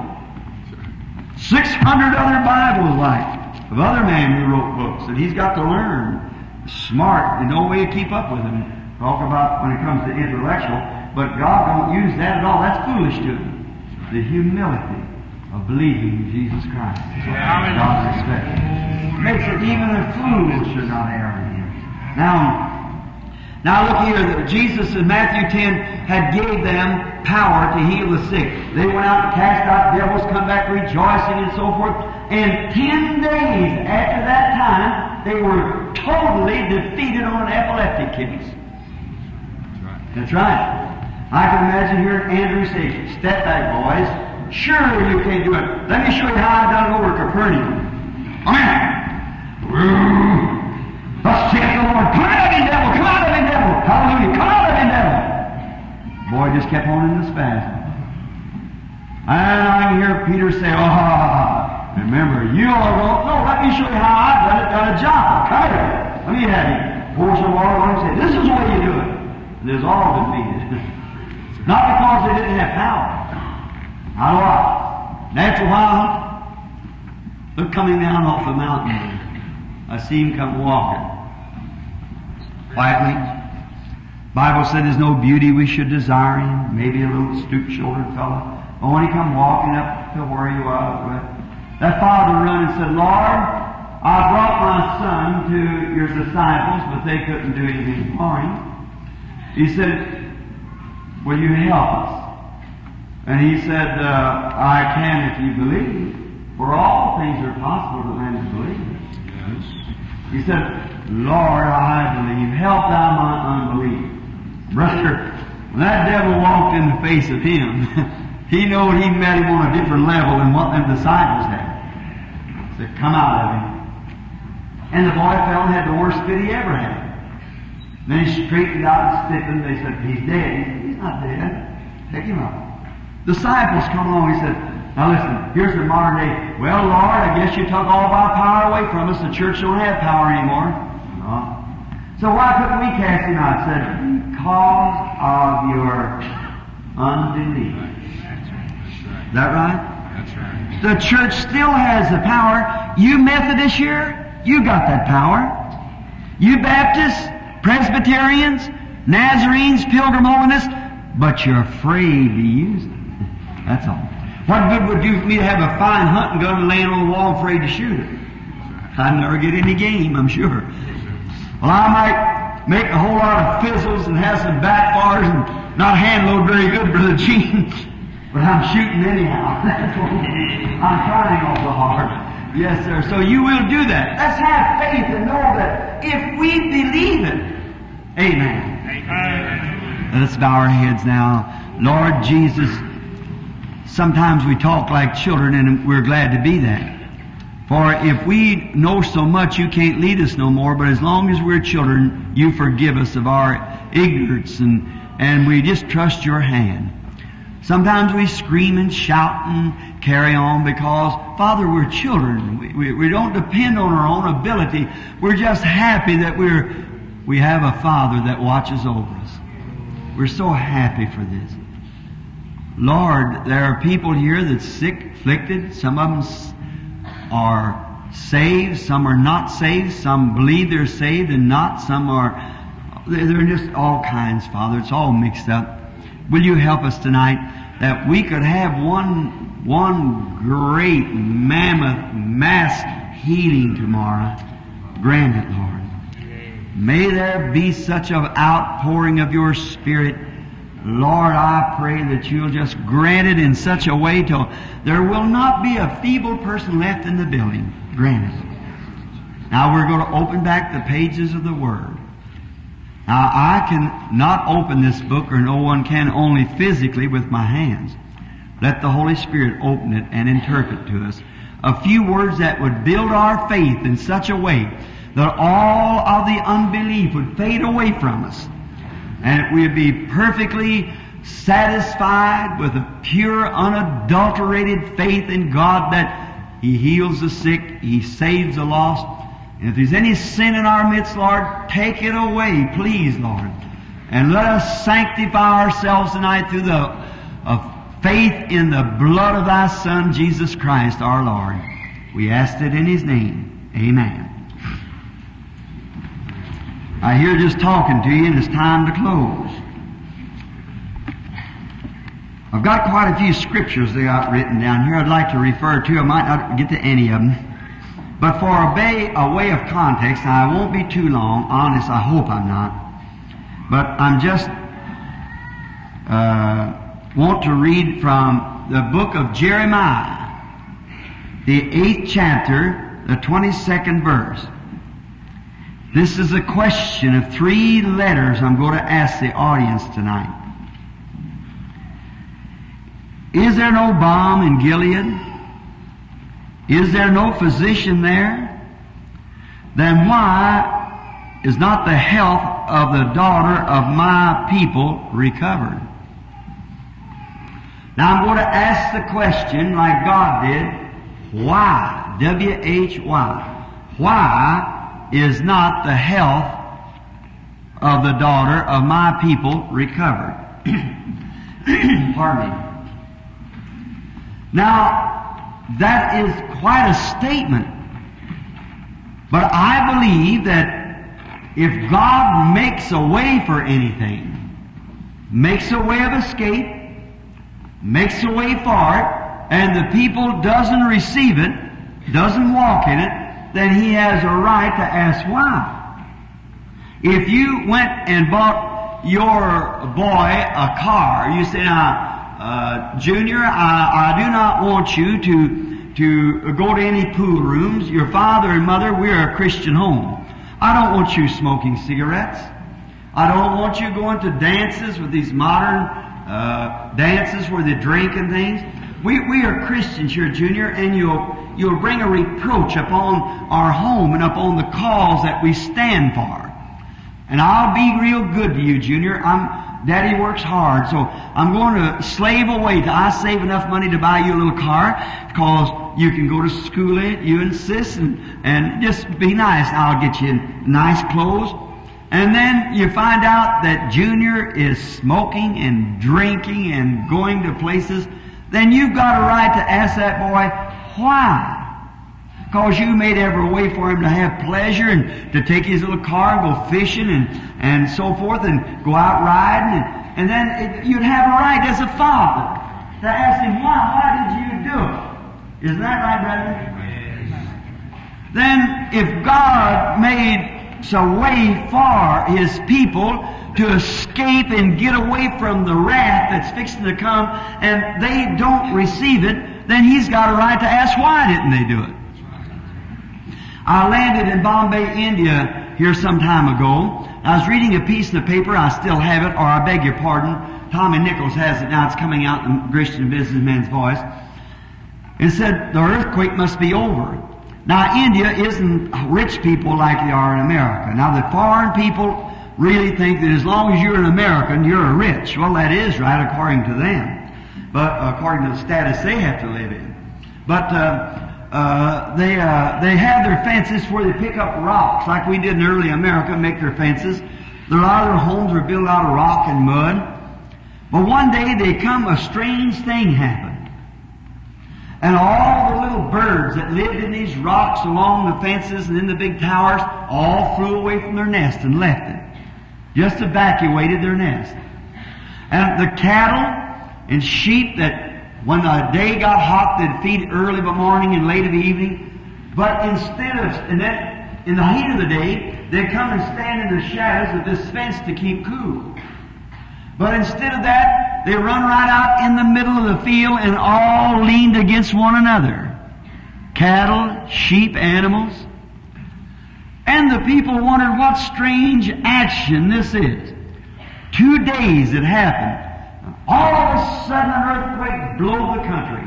600 other Bibles like, of other men who wrote books that he's got to learn. Smart, and no way to keep up with him. Talk about when it comes to intellectual, but God don't use that at all. That's foolish to him. The humility of believing in Jesus Christ. God respects. Makes it even a fool should not err in him. Now, now look here, Jesus in Matthew 10 had gave them power to heal the sick. They went out and cast out devils, come back rejoicing and so forth. And ten days after that time, they were totally defeated on epileptic case.
That's right.
That's right. I can imagine here Andrew say, step back, boys. Sure you can't do it. Let me show you how I done it over Capernaum. Amen. Thus saith the Lord, come Hallelujah, come out of devil. Boy just kept on in the spasm. And I can hear Peter say, oh, remember, you all don't. Let me show you how I've done it, done a job. Come here. Let me have you. Pour some water on and say, this is the way you do it. And there's all defeated. [LAUGHS] Not because they didn't have power. Now what? That's why they're coming down off the mountain. I see him come walking. Quietly. Bible said there's no beauty we should desire him. Maybe a little stoop-shouldered fellow. But when he come walking up to where he was, that father run and said, Lord, I brought my son to your disciples, but they couldn't do anything for him. He said, Will you help us? And he said, uh, I can if you believe. For all things are possible to them that believe.
Yes.
He said, Lord, I believe. Help thou my unbelief. Brother, when that devil walked in the face of him, [LAUGHS] he knowed he met him on a different level than what them disciples had. Said, come out of him. And the boy fell and had the worst fit he ever had. Then he straightened out and stiffened. They said, he's dead. He's not dead. Take him up. Disciples come along. He said, now listen, here's the modern day. Well, Lord, I guess you took all our power away from us. The church don't have power anymore. No. So why couldn't we cast him out? Said, because of your unbelief.
That's right.
Is that right?
That's right.
The church still has the power. You Methodists here, you got that power. You Baptists, Presbyterians, Nazarenes, Pilgrim Holiness, but you're afraid to use it. [LAUGHS] That's all. What good would it do for me to have a fine hunting gun laying on the wall afraid to shoot it? I'd never get any game, I'm sure. Well, I might make a whole lot of fizzles and have some backfires and not hand load very good, Brother Gene, [LAUGHS] but I'm shooting anyhow. [LAUGHS] I'm trying awful hard. Yes, sir. So you will do that. Let's have faith and know that if we believe it, Amen. Let us bow our heads now. Lord Jesus, sometimes we talk like children and we're glad to be that. For if we know so much, you can't lead us no more, but as long as we're children, you forgive us of our ignorance and, and we just trust your hand. Sometimes we scream and shout and carry on because, Father, we're children. We, we, we don't depend on our own ability. We're just happy that we're, we have a Father that watches over us. We're so happy for this. Lord, there are people here that's sick, afflicted. Some of them are saved. Some are not saved. Some believe they're saved and not. Some are, they're just all kinds, Father. It's all mixed up. Will you help us tonight that we could have one, one great mammoth mass healing tomorrow? Grant it, Lord. May there be such an outpouring of your Spirit. Lord, I pray that you'll just grant it in such a way till there will not be a feeble person left in the building. Grant it. Now we're going to open back the pages of the Word. Now I can not open this book, or no one can, only physically with my hands. Let the Holy Spirit open it and interpret to us a few words that would build our faith in such a way that all of the unbelief would fade away from us. And we'd be perfectly satisfied with a pure, unadulterated faith in God that He heals the sick, He saves the lost. And if there's any sin in our midst, Lord, take it away, please, Lord. And let us sanctify ourselves tonight through the of faith in the blood of Thy Son, Jesus Christ, our Lord. We ask it in His name. Amen. I hear just talking to you, and it's time to close. I've got quite a few scriptures they got written down here I'd like to refer to. I might not get to any of them. But for a way, a way of context, I won't be too long, honest, I hope I'm not. But I'm just, uh, want to read from the book of Jeremiah, the eighth chapter, the 22nd verse. This is a question of three letters I'm going to ask the audience tonight. Is there no balm in Gilead? Is there no physician there? Then why is not the health of the daughter of my people recovered? Now I'm going to ask the question like God did. Why? W-H-Y. Why is not the health of the daughter of my people recovered? [CLEARS THROAT] Pardon me. Now, that is quite a statement. But I believe that if God makes a way for anything, makes a way of escape, makes a way for it, and the people doesn't receive it, doesn't walk in it, then he has a right to ask why. If you went and bought your boy a car, you say, now, uh, Junior, I, I do not want you to to go to any pool rooms. Your father and mother, we're a Christian home. I don't want you smoking cigarettes. I don't want you going to dances with these modern uh, dances where they drink and things. We, we are Christians here, Junior, and you'll, you'll bring a reproach upon our home and upon the cause that we stand for. And I'll be real good to you, Junior. I'm, Daddy works hard, so I'm going to slave away till I save enough money to buy you a little car, because you can go to school in it, you insist, and, and just be nice. I'll get you nice clothes. And then you find out that Junior is smoking and drinking and going to places, then you've got a right to ask that boy, why? Because you made every way for him to have pleasure and to take his little car and go fishing and, and so forth and go out riding. And, and then it, you'd have a right as a father to ask him, why, why did you do it? Isn't that right, brethren? Then if God made a way for His people to escape and get away from the wrath that's fixing to come and they don't receive it, then He's got a right to ask why didn't they do it? I landed in Bombay, India here some time ago. I was reading a piece in the paper, I still have it, or I beg your pardon, Tommy Nichols has it now, it's coming out in Christian businessman's voice. It said the earthquake must be over. Now India isn't rich people like they are in America. Now the foreign people really think that as long as you're an American, you're a rich. Well, that is right according to them, but according to the status they have to live in. But uh, uh, they uh, they have their fences where they pick up rocks, like we did in early America, make their fences. A lot of their homes were built out of rock and mud. But one day they come, a strange thing happened. And all the little birds that lived in these rocks along the fences and in the big towers all flew away from their nest and left it. Just evacuated their nest. And the cattle and sheep that when the day got hot they'd feed early the morning and late of the evening. But instead of, in that, in the heat of the day, they'd come and stand in the shadows of this fence to keep cool. But instead of that, they run right out in the middle of the field and all leaned against one another. Cattle, sheep, animals. And the people wondered what strange action this is. Two days it happened. All of a sudden an earthquake blew the country.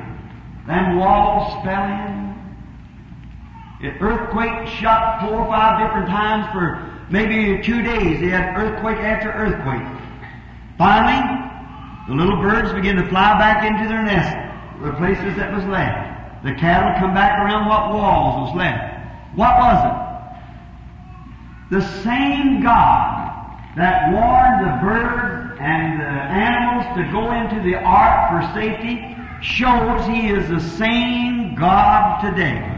Then walls fell in. It earthquake shot four or five different times for maybe two days. They had earthquake after earthquake. Finally, the little birds began to fly back into their nest, the places that was left. The cattle come back around what walls was left. What was it? The same God that warned the birds and the animals to go into the ark for safety shows He is the same God today.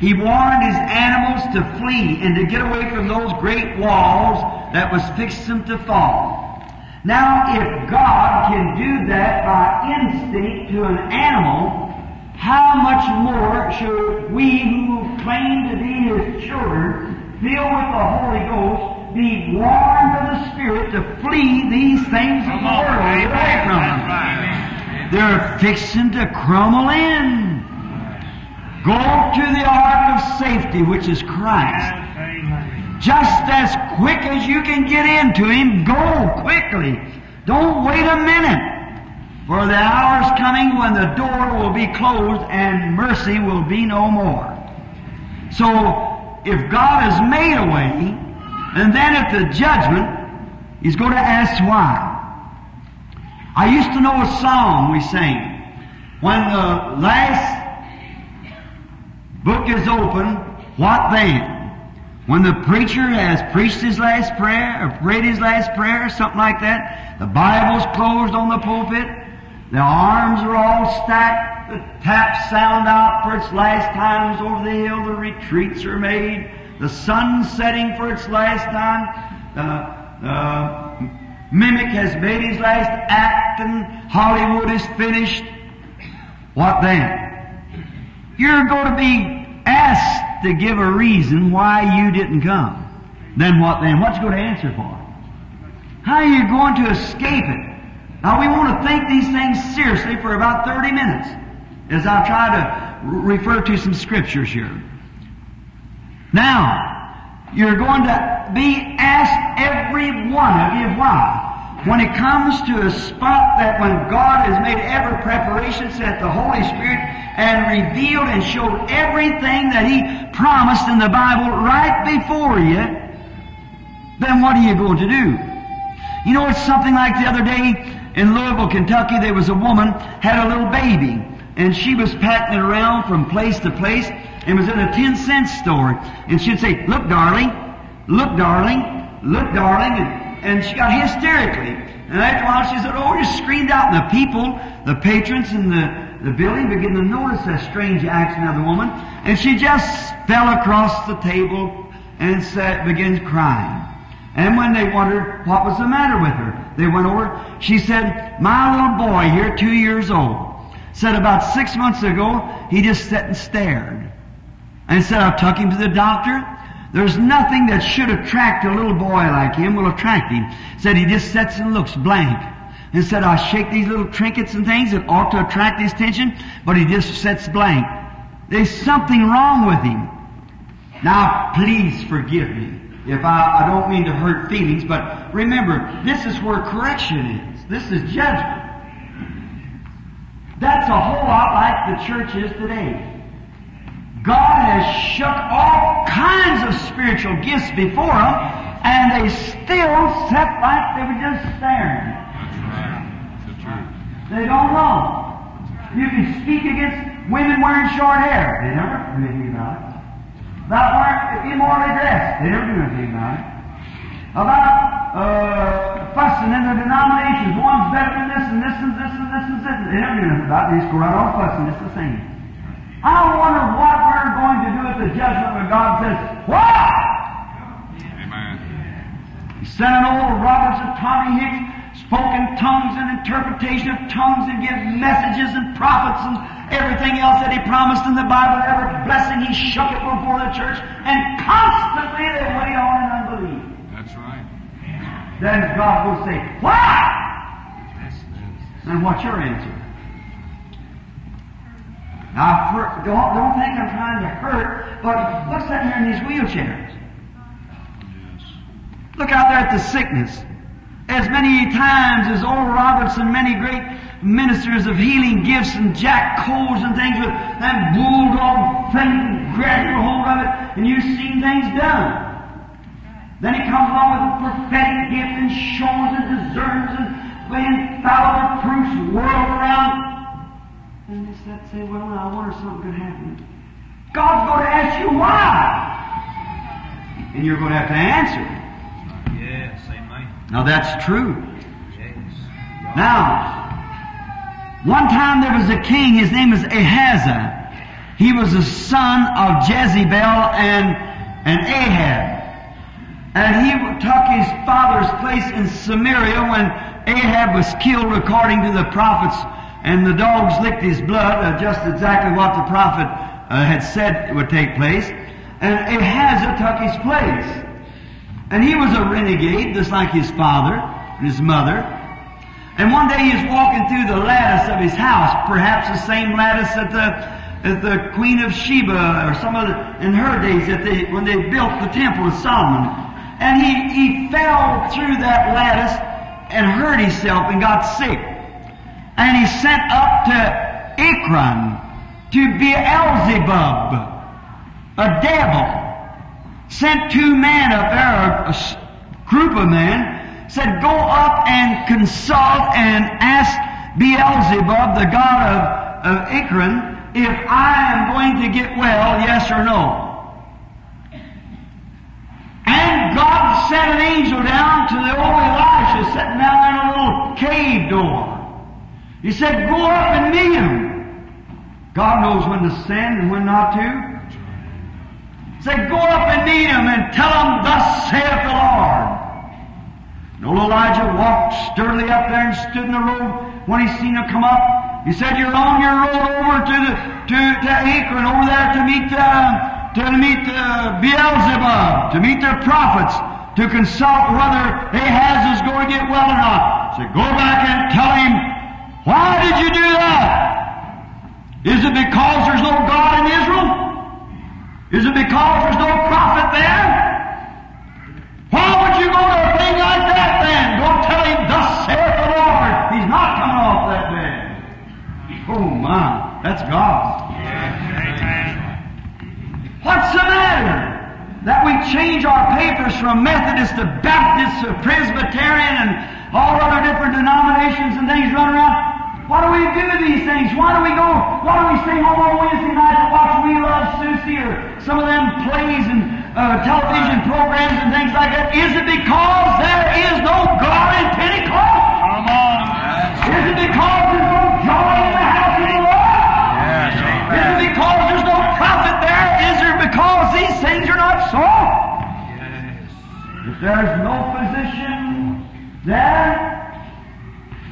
He warned His animals to flee and to get away from those great walls that was fixing to fall. Now, if God can do that by instinct to an animal, how much more should we who claim to be His children, filled with the Holy Ghost, be warned of the Spirit to flee these things of the world away from them? They're fixing to crumble in. Go to the ark of safety, which is Christ. Just as quick as you can get into Him, go quickly. Don't wait a minute. For the hour's coming when the door will be closed and mercy will be no more. So, if God has made a way, and then at the judgment, He's going to ask why. I used to know a song we sang. When the last book is open, what then? When the preacher has preached his last prayer, or prayed his last prayer, or something like that, the Bible's closed on the pulpit, the arms are all stacked, the taps sound out for its last times over the hill, the retreats are made, the sun's setting for its last time, the, mimic has made his last act, and Hollywood is finished. What then? You're going to be asked to give a reason why you didn't come. Then what then? What you going to answer for? How are you going to escape it? Now we want to think these things seriously for about 30 minutes as I try to refer to some scriptures here. Now, you're going to be asked every one of you why. When it comes to a spot that when God has made every preparation, sent the Holy Spirit and revealed and showed everything that He promised in the Bible right before you, then what are you going to do? You know, it's something like the other day in Louisville, Kentucky, there was a woman had a little baby, and she was packing it around from place to place, and was in a ten cent store, and she'd say, "Look, darling, look, darling, look, darling," and, and she got hysterically. And after a while, she said, "Oh," just screamed out, and the people, the patrons in the the building began to notice that strange action of the woman, and she just fell across the table and sat, begins crying. And when they wondered what was the matter with her, they went over. She said, My little boy here, two years old, said about six months ago, he just sat and stared. And said, I took him to the doctor. There's nothing that should attract a little boy like him will attract him. Said he just sits and looks blank. And said, I shake these little trinkets and things that ought to attract his attention, but he just sits blank. There's something wrong with him. Now, please forgive me if I, I don't mean to hurt feelings, but remember, this is where correction is. This is judgment. That's a whole lot like the church is today. God has shook all kinds of spiritual gifts before them, and they still sat like they were just staring. They don't know. You can speak against women wearing short hair. They never do anything about it. About wearing immorally dressed. They never do anything about it. About uh, fussing in the denominations. One's better than this and this and this and this and this. They never do anything about it. They just go right on fussing. It's the same. I wonder what we're going to do at the judgment when God says, What?
Amen.
He sent an Oral Roberts and Tommy Hicks, spoke in tongues and interpretation of tongues and give messages and prophets and everything else that he promised in the Bible. Every blessing he shook it before the church, and constantly they went on in unbelief.
That's right.
Then God will say, Why? And what's your answer? Now, for, don't, don't think I'm trying to hurt, but look sitting here in these wheelchairs. Look out there at the sickness. As many times as Oral Roberts and many great ministers of healing gifts and Jack Coe's and things with them bulldog thing grabbing hold of it, and you've seen things done. Then he comes along with a prophetic gift and shows and discerns and infallible proofs whirl around. And they said, say, well, I wonder if something could happen. God's going to ask you why. And you're going to have to answer.
Yes.
Now that's true. Now, one time there was a king, his name was Ahaziah. He was the son of Jezebel and, and Ahab. And he took his father's place in Samaria when Ahab was killed according to the prophets and the dogs licked his blood, uh, just exactly what the prophet uh, had said would take place. And Ahaziah took his place. And he was a renegade, just like his father and his mother. And one day he was walking through the lattice of his house, perhaps the same lattice that the, that the Queen of Sheba or some of the, in her days that they, when they built the temple of Solomon. And he, he fell through that lattice and hurt himself and got sick. And he sent up to Ekron to Beelzebub, a devil. Sent two men up there, a group of men, said, go up and consult and ask Beelzebub, the god of, of Ekron, if I am going to get well, yes or no. And God sent an angel down to the old Elisha sitting down in a little cave door. He said, go up and meet him. God knows when to send and when not to. Said, go up and meet him and tell him, thus saith the Lord. And old Elijah walked sturdily up there and stood in the road when he seen him come up. He said, you're on your road over to the, to, to Ekron, over there to meet, uh, to meet uh, Beelzebub, to meet their prophets, to consult whether Ahaz is going to get well or not. So go back and tell him, why did you do that? Is it because there's no God? Is it because there's no prophet there? Why would you go to a thing like that then? Go tell him, thus saith the Lord. He's not coming off that bed. Oh my, that's God. What's the matter? That we change our papers from Methodist to Baptist to Presbyterian and all other different denominations and things run around. Why do we do these things? Why do we go? Why do we stay home on Wednesday night to watch We Love Susie or some of them plays and uh, television programs and things like that? Is it because there is no God in Pentecost?
Come on.
Is it because there's no joy in the house of the Lord?
Yes, amen.
Is it because there's no prophet there? Is it because these things are not so?
Yes.
If there's no physician there,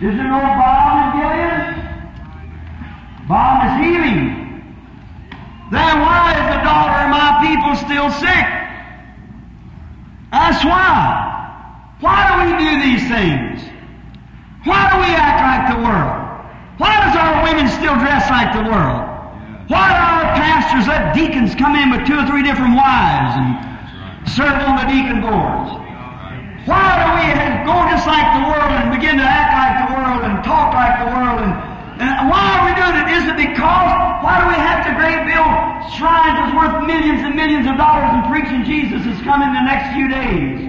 is there no balm in Gilead? Balm is healing. Then why is the daughter of my people still sick? That's why. Why do we do these things? Why do we act like the world? Why does our women still dress like the world? Why do our pastors pastors let deacons come in with two or three different wives and serve on the deacon boards. Why do we go just like the world and begin to act like the world and talk like the world? And, and why are we doing it? Is it because, why do we have to great build shrines that's worth millions and millions of dollars and preaching Jesus is coming the next few days?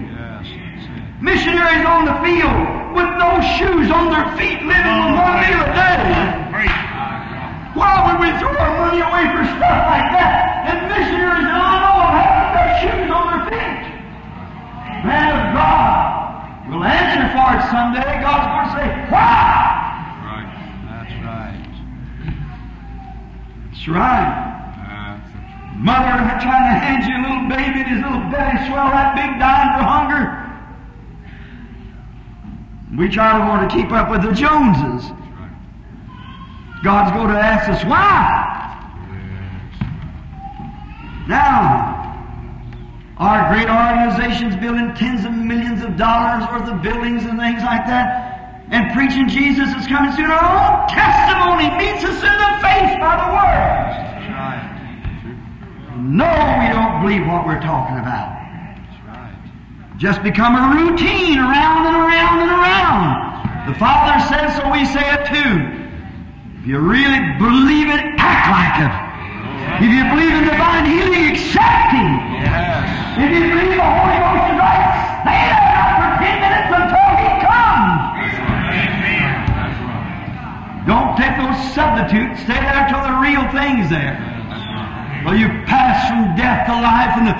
Missionaries on the field with no shoes on their feet living on one meal a day. Why would we throw our money away for stuff like that? And missionaries that I know of haven't shoes on their feet. Man of God will answer for it someday. God's going to say, why?
Right.
That's right.
That's right.
That's it.
Mother trying to hand you a little baby and his little belly swell that big dying for hunger. We try to want to keep up with the Joneses. God's going to ask us why. Now, our great organizations building tens of millions of dollars worth of buildings and things like that, and preaching Jesus is coming soon. Our own testimony meets us in the face by the word. No, we don't believe what we're talking about. Just become a routine around and around and around. The Father says so, we say it too. If you really believe it, act like it. If you believe in divine healing, accept Him.
Yes.
If you believe the Holy Ghost is right, stay there not for ten minutes until He comes.
Right.
Don't take those substitutes. Stay there till the real thing's there. Well, you pass from death to life, and the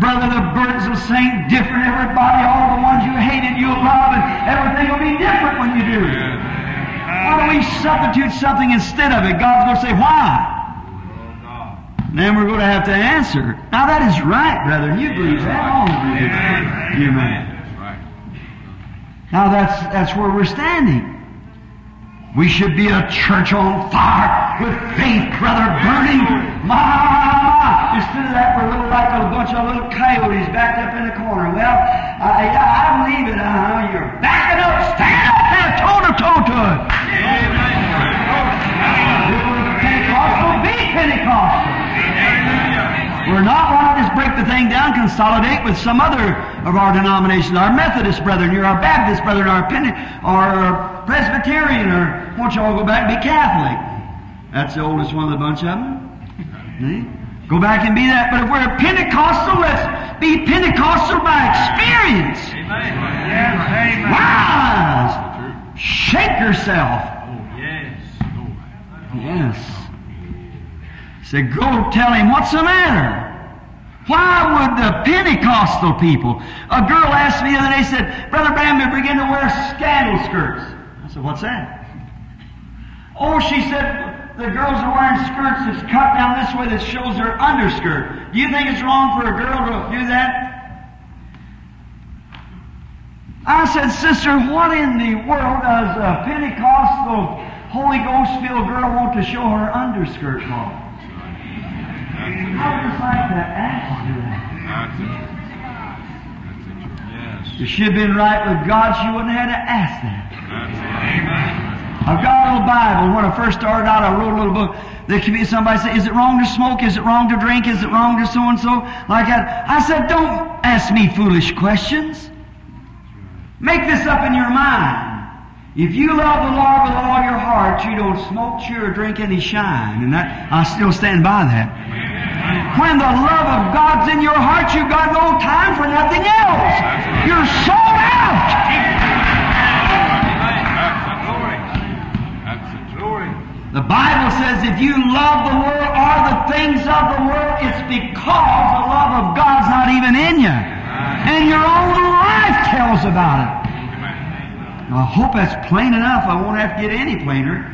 brother, the birds will sing different. Everybody, all the ones you hated, you'll love, and everything will be different when you do. It. Why don't we substitute something instead of it? God's going to say, why? Then we're going to have to answer. Now that is right, brother. You believe that? All of you.
Amen.
Man. Now that's that's where we're standing. We should be a church on fire with faith, brother, burning. My, my, my. Instead of that, we're a little like a bunch of little coyotes backed up in the corner. Well, yeah, I believe it. Uh, you're backing up. Stand up there, toe to toe to it. Pentecostal, We're not wanting to just break the thing down, consolidate with some other of our denominations, our Methodist brethren, you're our Baptist brethren, our Pente- our Presbyterian, or won't you all go back and be Catholic? That's the oldest one of the bunch of them. Go back and be that. But if we're a Pentecostal, let's be Pentecostal by experience.
Amen. Yes. Amen.
Wise. Shake yourself.
Yes.
Yes. Say, go tell him what's the matter. Why would the Pentecostal people? A girl asked me the other day, said, Brother Branham, they begin to wear scandal skirts. I said, what's that? Oh, she said, the girls are wearing skirts that's cut down this way that shows their underskirt. Do you think it's wrong for a girl to do that? I said, sister, what in the world does a Pentecostal Holy Ghost filled girl want to show her underskirt for? Would just like to ask her that.
That's it. That's it.
Yes.
If she had been right with God, she wouldn't have had to ask that. I've got a little Bible. When I first started out, I wrote a little book. There could be somebody say, "Is it wrong to smoke? Is it wrong to drink? Is it wrong to so and so?" Like that. I said, "Don't ask me foolish questions. Make this up in your mind. If you love the Lord with all your heart, you don't smoke, chew, or drink any shine." And that I still stand by that. When the love of God's in your heart, you've got no time for nothing else. You're sold out. The Bible says if you love the world or the things of the world, it's because the love of God's not even in you. And your own life tells about it. Now, I hope that's plain enough. I won't have to get any plainer.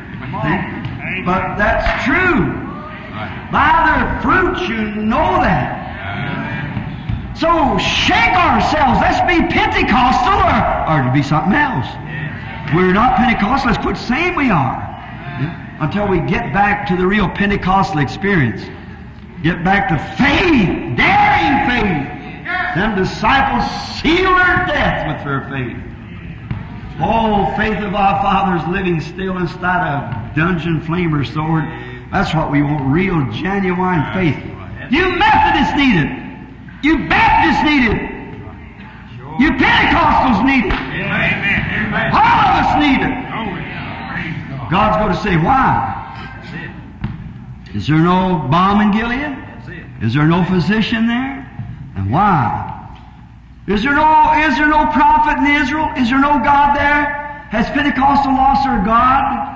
But that's true.
Right.
By their fruits you know that. So shake ourselves. Let's be Pentecostal or, or to be something else. We're not Pentecostal. Let's quit saying we are. Until we get back to the real Pentecostal experience. Get back to faith, daring faith. Them disciples sealed their death with their faith. Oh, faith of our fathers living still inside a dungeon flame or sword, That's what we want, real, genuine faith. You Methodists need it. You Baptists need it. You Pentecostals need it. All of us need it. God's going to say, why? Is there no balm in Gilead? Is there no physician there? And why? Is there no, is there no prophet in Israel? Is there no God there? Has Pentecostal lost their God?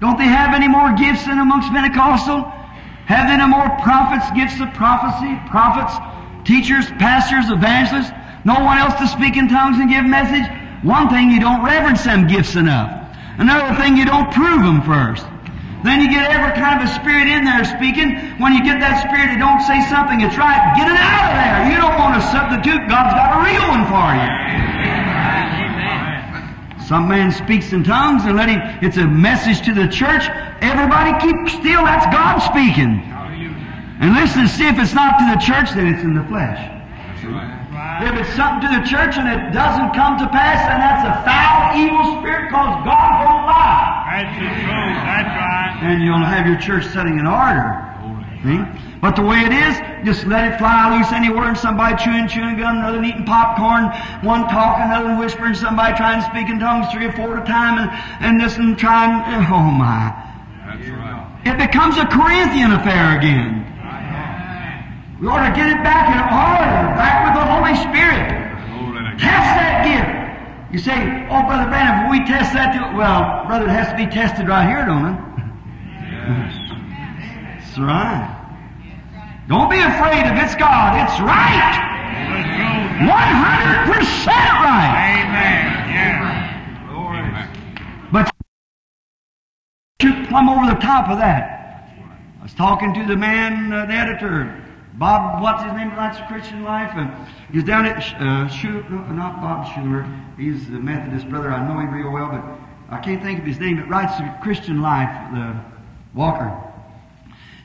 Don't they have any more gifts in amongst Pentecostal? Have they no more prophets, gifts of prophecy, prophets, teachers, pastors, evangelists? No one else to speak in tongues and give message? One thing, you don't reverence them gifts enough. Another thing, you don't prove them first. Then you get every kind of a spirit in there speaking. When you get that spirit that don't say something it's right, get it out of there. You don't want to substitute. God's got a real one for you. Some man speaks in tongues and let him, it's a message to the church. Everybody keep still. That's God speaking. And listen see if it's not to the church, then it's in the flesh. If it's something to the church and it doesn't come to pass, then that's a foul, evil spirit because God won't lie.
That's the truth. That's right.
And you'll have your church setting in order. See? But the way it is, just let it fly loose anywhere and somebody chewing, chewing gum, another eating popcorn, one talking, another whispering, somebody trying to speak in tongues three or four at a time and, and this and trying, oh my.
That's right.
It becomes a Corinthian affair again. We ought to get it back in order, back with the Holy Spirit. Test that gift. You say, oh, Brother Branham, if we test that, too, well, brother, it has to be tested right here, don't it?
Yes.
That's right. Don't be afraid if it's God. It's right. 100% right.
Amen. Yeah. Glory.
But you plumb over the top of that. I was talking to the man, uh, the editor, Bob, what's his name, of Christian Life, and he's down at, uh, Schu- no, not Bob Schumer. He's the Methodist brother. I know him real well, but I can't think of his name. It writes Christian Life, the Walker.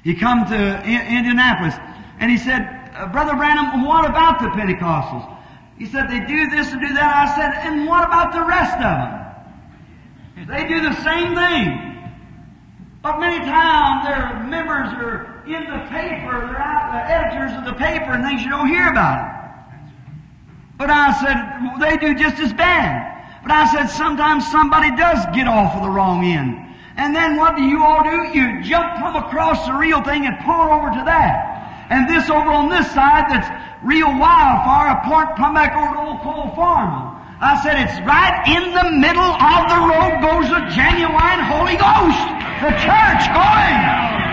He come to Indianapolis, and he said, uh, Brother Branham, what about the Pentecostals? He said, they do this and do that. I said, and what about the rest of them? They do the same thing. But many times their members are in the paper, they're out, the editors of the paper and things you oh, don't hear about it. But I said, well, they do just as bad. But I said, sometimes somebody does get off of the wrong end. And then what do you all do? You jump from across the real thing and pour over to that. And this over on this side that's real wildfire, a point come back over to old coal farm. I said, it's right in the middle of the road goes the genuine Holy Ghost. The church going.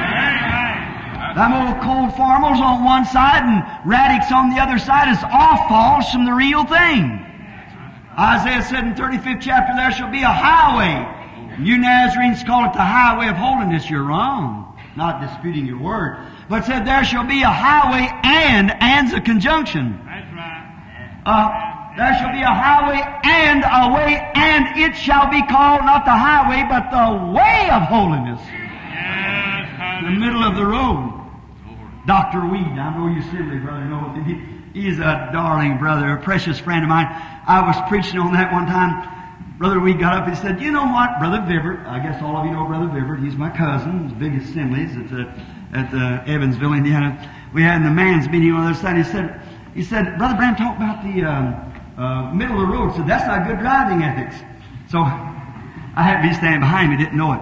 Them old cold farmers on one side and radix on the other side is all false from the real thing. Isaiah said in 35th chapter, there shall be a highway. You Nazarenes call it the highway of holiness. You're wrong. Not disputing your word. But said there shall be a highway and, and's a conjunction.
That's right.
Uh, there shall be a highway and a way, and it shall be called not the highway, but the way of holiness.
Yes.
The middle of the road. Dr. Weed, I know you Sibley brother knows him. He, he's a darling brother, a precious friend of mine. I was preaching on that one time. Brother Weed got up and said, you know what, Brother Vivert, I guess all of you know Brother Vivert, he's my cousin, his big assemblies at, the, at the Evansville, Indiana. We had in the man's meeting on the other side, he said, he said, Brother Branham talked about the, um, uh, middle of the road. Said that's not good driving ethics. So I had to be standing behind me, didn't know it.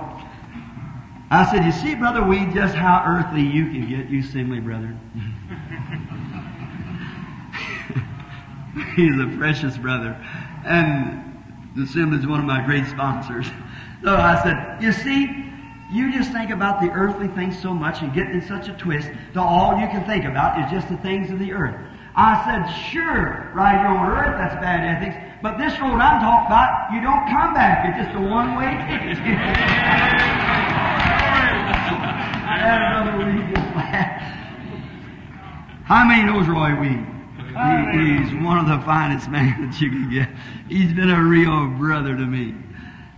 I said, you see, brother Weed, just how earthly you can get, you Simley brother. [LAUGHS] He's a precious brother. And the Assembly is one of my great sponsors. So I said, you see, you just think about the earthly things so much and get in such a twist that all you can think about is just the things of the earth. I said, sure, right here on earth, that's bad ethics. But this road I'm talking about, you don't come back. It's just a one-way ticket. [LAUGHS] How many knows Roy Weed? He, he's one of the finest [LAUGHS] men that you can get. He's been a real brother to me.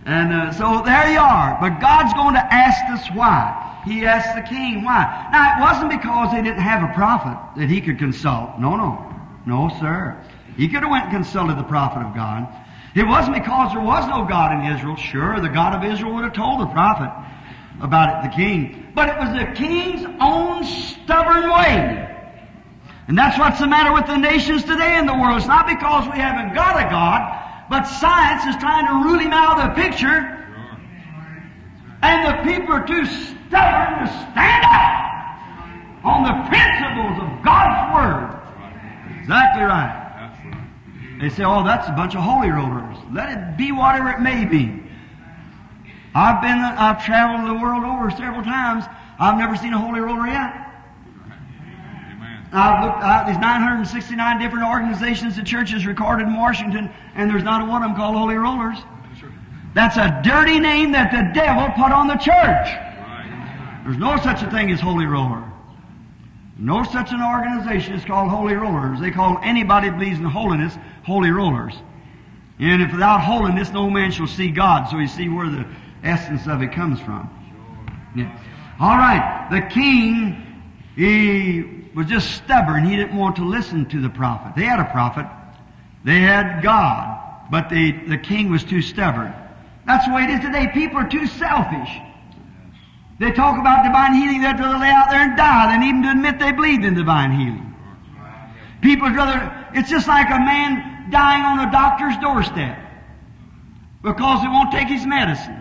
And uh, so there you are. But God's going to ask us why. He asked the king why. Now, it wasn't because they didn't have a prophet that he could consult. No, no. No, sir. He could have went and consulted the prophet of God. It wasn't because there was no God in Israel. Sure, the God of Israel would have told the prophet. About it, the king. But it was the king's own stubborn way. And that's what's the matter with the nations today in the world. It's not because we haven't got a God, but science is trying to rule him out of the picture. And the people are too stubborn to stand up on the principles of God's Word. Exactly right.
Right.
They say, oh, that's a bunch of holy rollers. Let it be whatever it may be. I've been, I've traveled the world over several times. I've never seen a holy roller yet.
Amen.
I've looked at these 969 different organizations and churches recorded in Washington, and there's not a one of them called Holy Rollers. That's a dirty name that the devil put on the church. There's no such a thing as Holy Roller. No such an organization is called Holy Rollers. They call anybody that believes in holiness Holy Rollers. And if without holiness no man shall see God, so you see where the essence of it comes from. Yeah. All right, the king, he was just stubborn. He didn't want to listen to the prophet. They had a prophet. They had God. But the, the king was too stubborn. That's the way it is today. People are too selfish. They talk about divine healing, they'd rather lay out there and die than even to admit they believed in divine healing. People rather, it's just like a man dying on a doctor's doorstep because he won't take his medicine.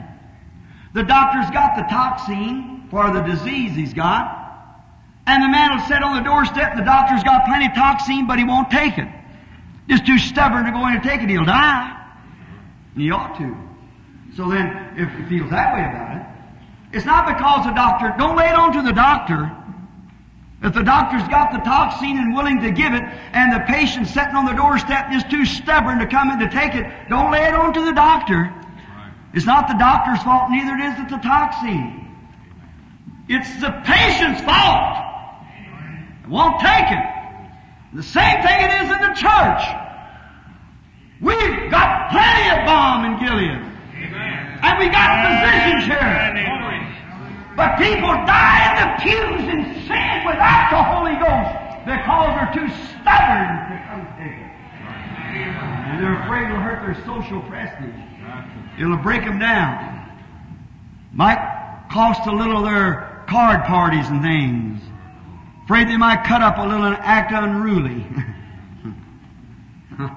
The doctor's got the toxin for the disease he's got, and the man will sit on the doorstep, the doctor's got plenty of toxin, but he won't take it. Just too stubborn to go in and take it, he'll die. And he ought to. So then, if he feels that way about it, it's not because the doctor, don't lay it on to the doctor. If the doctor's got the toxin and willing to give it, and the patient sitting on the doorstep is too stubborn to come in to take it, don't lay it on to the doctor. It's not the doctor's fault, neither is it the toxin. It's the patient's fault. It won't take it. The same thing it is in the church. We've got plenty of balm in Gilead. And we got physicians here. But people die in the pews in sin without the Holy Ghost because they're too stubborn to come take it. And they're afraid it'll hurt their social prestige. It'll break them down. Might cost a little of their card parties and things. Afraid they might cut up a little and act unruly. [LAUGHS]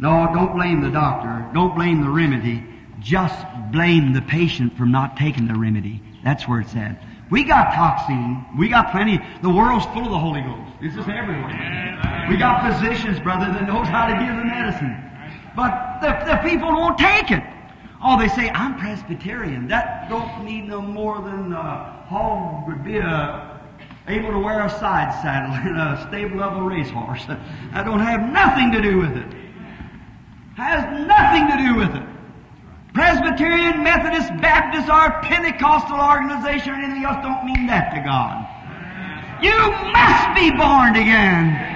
no, don't blame the doctor. Don't blame the remedy. Just blame the patient for not taking the remedy. That's where it's at. We got toxin. We got plenty. The world's full of the Holy Ghost. It's just everywhere. We got physicians, brother, that knows how to give the medicine. But the, the people won't take it. Oh, they say, I'm Presbyterian. That don't need no more than a Hall would be uh, able to wear a side saddle in a stable a racehorse. [LAUGHS] That don't have nothing to do with it. Has nothing to do with it. Presbyterian, Methodist, Baptist, or Pentecostal organization or anything else don't mean that to God. You must be born again.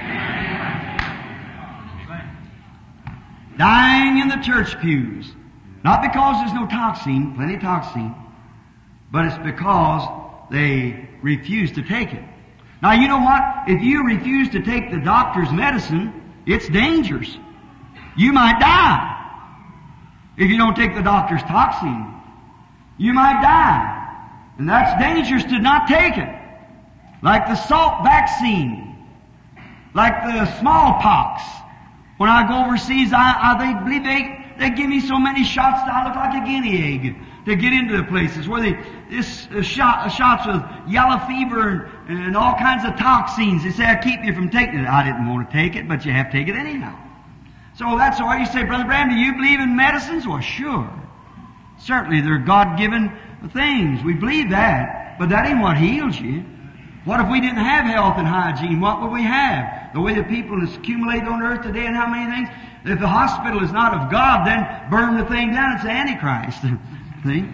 Dying in the church pews. Not because there's no toxin, plenty of toxin, but it's because they refuse to take it. Now you know what? If you refuse to take the doctor's medicine, it's dangerous. You might die. If you don't take the doctor's toxin, you might die. And that's dangerous to not take it. Like the salt vaccine. Like the smallpox. When I go overseas, I, I they believe they, they give me so many shots that I look like a guinea egg to get into the places where they, this uh, shot, uh, shots with yellow fever and, and all kinds of toxins. They say, I keep you from taking it. I didn't want to take it, but you have to take it anyhow. So that's why you say, Brother Branham, do you believe in medicines? Well, sure. Certainly, they're God-given things. We believe that. But that ain't what heals you. What if we didn't have health and hygiene? What would we have? The way that people is accumulated on earth today and how many things? If the hospital is not of God, then burn the thing down. It's Antichrist. [LAUGHS] See?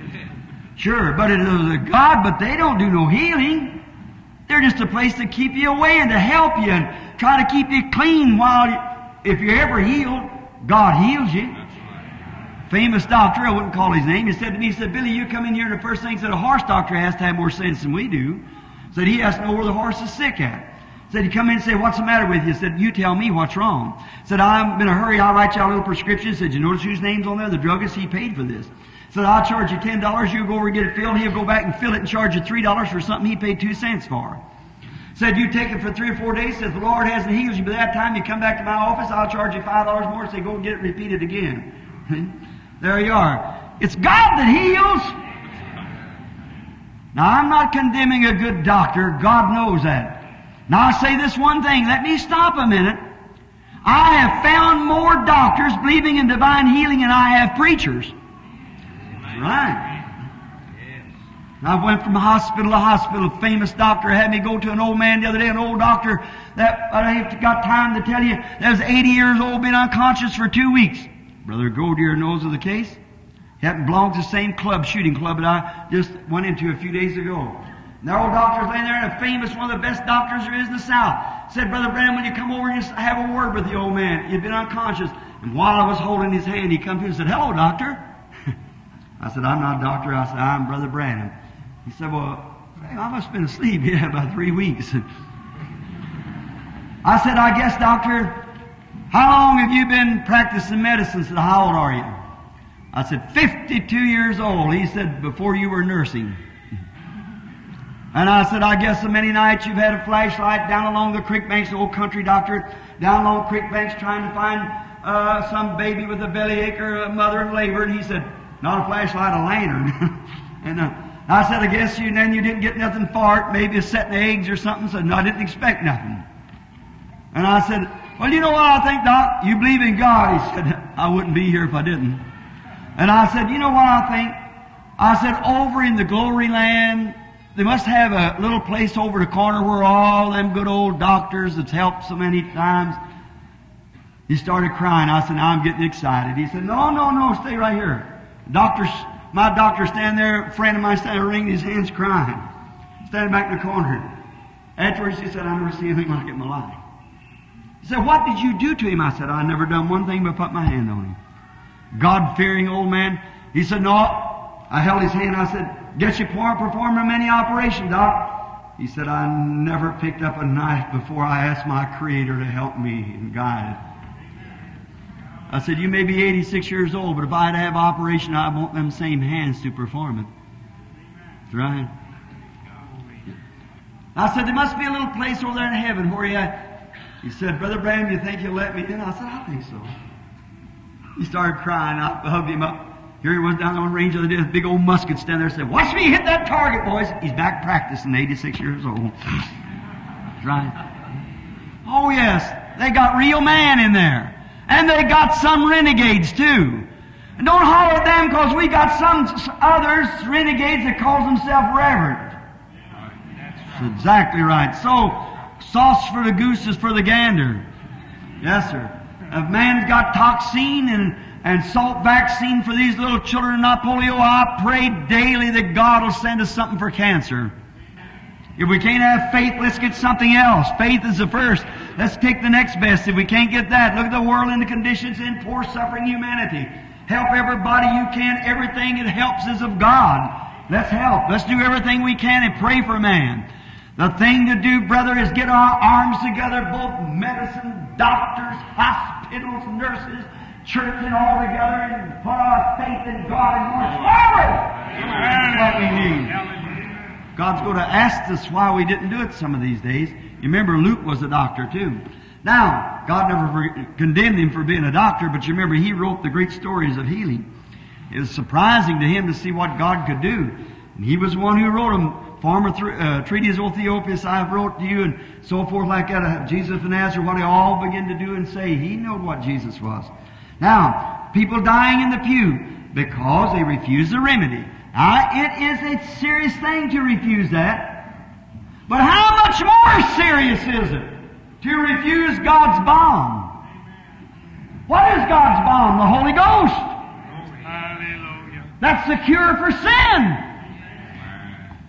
Sure, but it is of God, but they don't do no healing. They're just a place to keep you away and to help you and try to keep you clean while you, if you're ever healed, God heals you. Famous doctor, I wouldn't call his name, he said to me, he said, Billy, you come in here and the first thing he said a horse doctor has to have more sense than we do. He said he has to know where the horse is sick at. Said you come in and say, what's the matter with you? Said, you tell me what's wrong. Said, I'm in a hurry, I'll write you a little prescription. Said, you notice whose name's on there? The druggist, he paid for this. Said, I'll charge you ten dollars, you go over and get it filled, he'll go back and fill it and charge you three dollars for something he paid two cents for. Said, you take it for three or four days, said, the Lord hasn't healed you, by that time you come back to my office, I'll charge you five dollars more, say, go and get it repeated again. [LAUGHS] there you are. It's God that heals. Now I'm not condemning a good doctor, God knows that. Now I'll say this one thing, let me stop a minute. I have found more doctors believing in divine healing than I have preachers. Right. Yes. I went from hospital to hospital. A famous doctor had me go to an old man the other day, an old doctor that I ain't got time to tell you, that was 80 years old, been unconscious for two weeks. Brother Goldiear knows of the case. He happened to belong to the same club, shooting club that I just went into a few days ago. And their old doctor's laying there, and a famous, one of the best doctors there is in the South, said, Brother Branham, will you come over just have a word with the old man? He'd been unconscious. And while I was holding his hand, he come to me and said, Hello, doctor. [LAUGHS] I said, I'm not a doctor. I said, I'm Brother Branham. He said, Well, I must have been asleep, [LAUGHS] yeah, about three weeks. [LAUGHS] I said, I guess, doctor, how long have you been practicing medicine? He said, How old are you? I said, 52 years old. He said, Before you were nursing. And I said, I guess so many nights you've had a flashlight down along the creek banks, the old country doctor, down along creek banks trying to find uh, some baby with a bellyache or a mother in labor. And he said, not a flashlight, a lantern. [LAUGHS] and uh, I said, I guess you, then you didn't get nothing for it, maybe a setting eggs or something. So no, I didn't expect nothing. And I said, well, you know what I think, Doc? You believe in God. He said, [LAUGHS] I wouldn't be here if I didn't. And I said, you know what I think? I said, over in the glory land, they must have a little place over the corner where all them good old doctors that's helped so many times. He started crying. I said, now I'm getting excited. He said, no, no, no, stay right here. Doctor, my doctor standing there, a friend of mine standing there wringing his hands crying. Standing back in the corner. Afterwards he said, I never see anything like it in my life. He said, what did you do to him? I said, I never done one thing but put my hand on him. God-fearing old man. He said, no. I held his hand. I said, guess you performed many operations, Doc. He said, I never picked up a knife before I asked my Creator to help me and guide. I said, you may be 86 years old, but if I had to have operation, I want them same hands to perform it. That's right. I said, there must be a little place over there in heaven where you, he said, Brother Branham, you think you'll let me in? I said, I think so. He started crying. I hugged him up. Here he was down on range the other day, big old musket standing there and said, Watch me hit that target, boys. He's back practicing, 86 years old. [LAUGHS] Right. Oh, yes. They got real man in there. And they got some renegades, too. And don't holler at them because we got some others, renegades, that calls themselves reverend. That's exactly right. So, sauce for the goose is for the gander. Yes, sir. If man's got toxin and, and salt vaccine for these little children, not polio, I pray daily that God will send us something for cancer. If we can't have faith, let's get something else. Faith is the first. Let's take the next best. If we can't get that, look at the world and the conditions in poor suffering humanity. Help everybody you can. Everything that helps is of God. Let's help. Let's do everything we can and pray for man. The thing to do, brother, is get our arms together, both medicine, doctors, hospitals, nurses, church and all together and put our faith in God and march forward. Need. God's going to ask us why we didn't do it some of these days. You remember Luke was a doctor too. Now, God never condemned him for being a doctor, but you remember he wrote the great stories of healing. It was surprising to him to see what God could do. And he was the one who wrote them. Former th- uh, treaties of Theophilus I have wrote to you and so forth like that. Uh, Jesus of Nazareth, what they all begin to do and say. He knew what Jesus was. Now, people dying in the pew because they refuse the remedy. Now, it is a serious thing to refuse that. But how much more serious is it to refuse God's balm? What is God's balm? The Holy Ghost.
Hallelujah.
That's the cure for sin.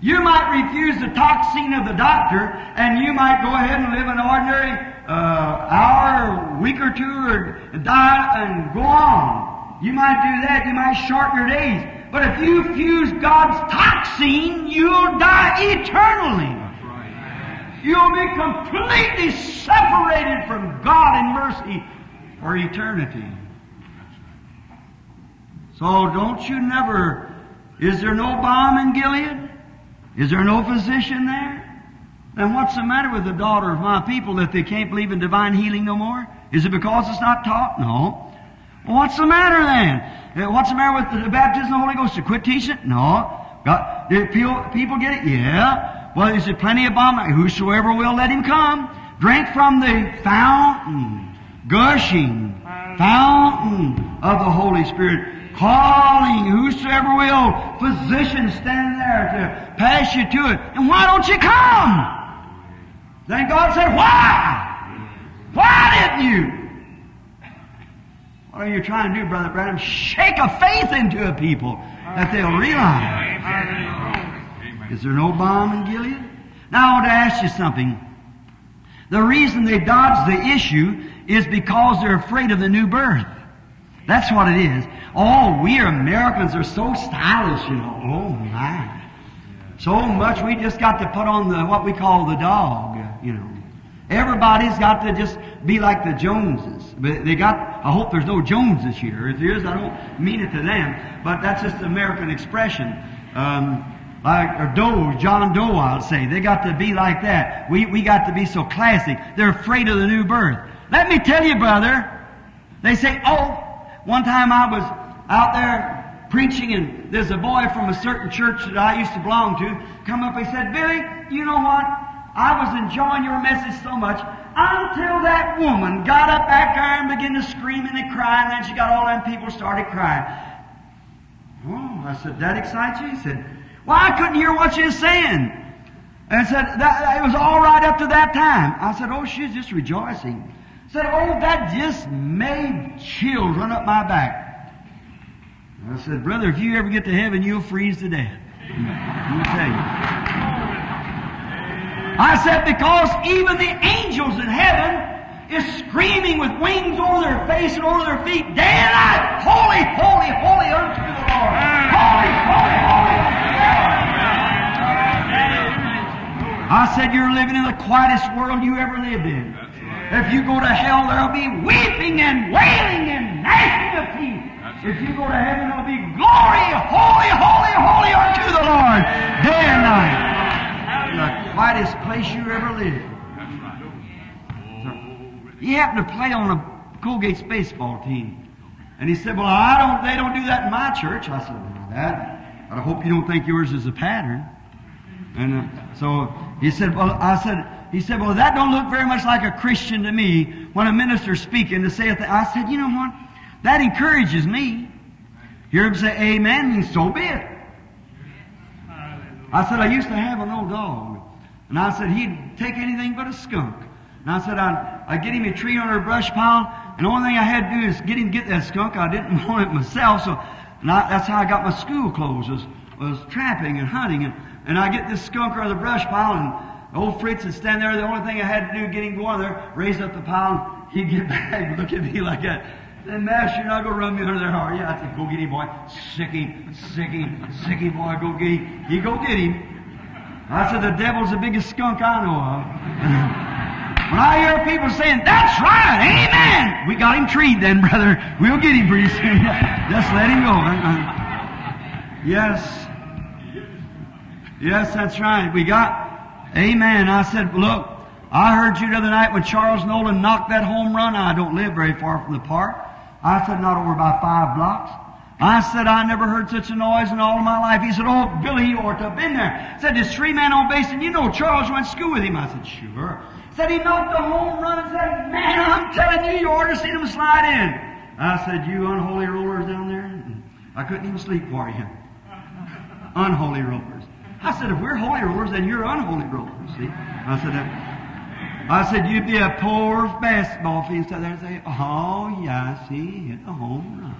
You might refuse the toxin of the doctor, and you might go ahead and live an ordinary uh, hour, week or two, or die and go on. You might do that. You might shorten your days. But if you fuse God's toxin, you'll die eternally. You'll be completely separated from God in mercy for eternity. So don't you never, is there no balm in Gilead? Is there no physician there? Then what's the matter with the daughter of my people that they can't believe in divine healing no more? Is it because it's not taught? No. What's the matter then? Uh, What's the matter with the baptism of the Holy Ghost? To quit teaching it? No. God, did people, get it? Yeah. Well, is there plenty of balm? Whosoever will, let him come. Drink from the fountain, gushing fountain of the Holy Spirit, calling whosoever will, physician standing there to pass you to it. And why don't you come? Then God said, why? Why didn't you? What are you trying to do, Brother Branham? Shake a faith into a people that they'll realize. Is there no balm in Gilead? Now I want to ask you something. The reason they dodge the issue is because they're afraid of the new birth. That's what it is. Oh, we Americans are so stylish, you know. Oh my. So much we just got to put on the, what we call the dog, you know. Everybody's got to just be like the Joneses. But they got, I hope there's no Joneses here. If there is, I don't mean it to them. But that's just the American expression. Um, like, or Doe, John Doe, I'll say. They got to be like that. We, we got to be so classic. They're afraid of the new birth. Let me tell you, brother. They say, oh, one time I was out there preaching and there's a boy from a certain church that I used to belong to come up and said, Billy, you know what? I was enjoying your message so much until that woman got up back there and began to scream and to cry and then she got all them people started crying. Oh, I said, that excites you? He said, well, I couldn't hear what she was saying. And said, that, it was all right up to that time. I said, oh, she's just rejoicing. I said, oh, that just made chills run up my back. I said, brother, if you ever get to heaven, you'll freeze to death. [LAUGHS] Let me tell you. I said, because even the angels in heaven is screaming with wings over their face and over their feet day and night, holy, holy, holy unto the Lord. Holy, holy, holy unto the Lord. I said, you're living in the quietest world you ever lived in. If you go to hell, there'll be weeping and wailing and gnashing of teeth. If you go to heaven, there'll be glory, holy, holy, holy unto the Lord, day and night. The quietest place you ever lived. He happened to play on a Colgate's baseball team. And he said, well, I don't, they don't do that in my church. I said, well, that, I hope you don't think yours is a pattern. And uh, so he said, well, I said, he said, well, that don't look very much like a Christian to me when a minister's speaking to say it. I said, you know what? That encourages me. Hear him say amen, and so be it. I said, I used to have an old dog. And I said, he'd take anything but a skunk. And I said, I'd, I'd get him a tree under a brush pile, and the only thing I had to do is get him to get that skunk. I didn't [LAUGHS] want it myself, so and I, that's how I got my school clothes, was, was trapping and hunting. And, and I get this skunk under the brush pile, and old Fritz would stand there. The only thing I had to do, get him going there, raise up the pile, and he'd get [LAUGHS] back and look at me like that. Then, Master, you're not going to run me under there, are you? I said, go get him, boy. Sicky, sicky, sicky, boy, go get him. He go get him. I said, the devil's the biggest skunk I know of. [LAUGHS] when I hear people saying, that's right, amen, we got him treed then, [LAUGHS] brother. We'll get him pretty soon. [LAUGHS] Just let him go. Uh-uh. Yes. Yes, that's right. We got, amen. I said, look, I heard you the other night when Charles Nolan knocked that home run. I don't live very far from the park. I said, not over by five blocks. I said, I never heard such a noise in all my life. He said, oh, Billy, you ought to have been there. I said, there's three men on base, and you know Charles went to school with him. I said, sure. Said he knocked the home run and said, man, I'm telling you, you ought to see him slide in. I said, you unholy rollers down there? I couldn't even sleep for you. [LAUGHS] Unholy rollers. I said, if we're holy rollers, then you're unholy rollers. See? I said, I said, you'd be a poor basketball field. Sit there and say, oh, yes, he hit a home run.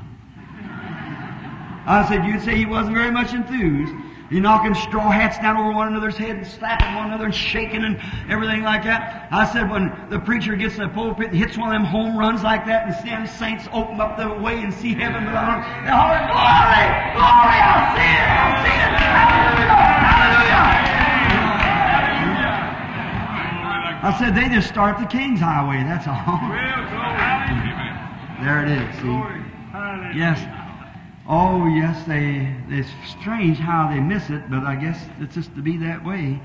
I said, you'd say he wasn't very much enthused. He knocking straw hats down over one another's head and slapping one another and shaking and everything like that. I said, when the preacher gets in the pulpit and hits one of them home runs like that and see saints open up the way and see heaven below them, they holler, glory, glory, I'll see it, I'll see it, hallelujah, hallelujah. I said, they just start the King's Highway, that's all. There it is, see? Yes. Oh, yes, they, it's strange how they miss it, but I guess it's just to be that way.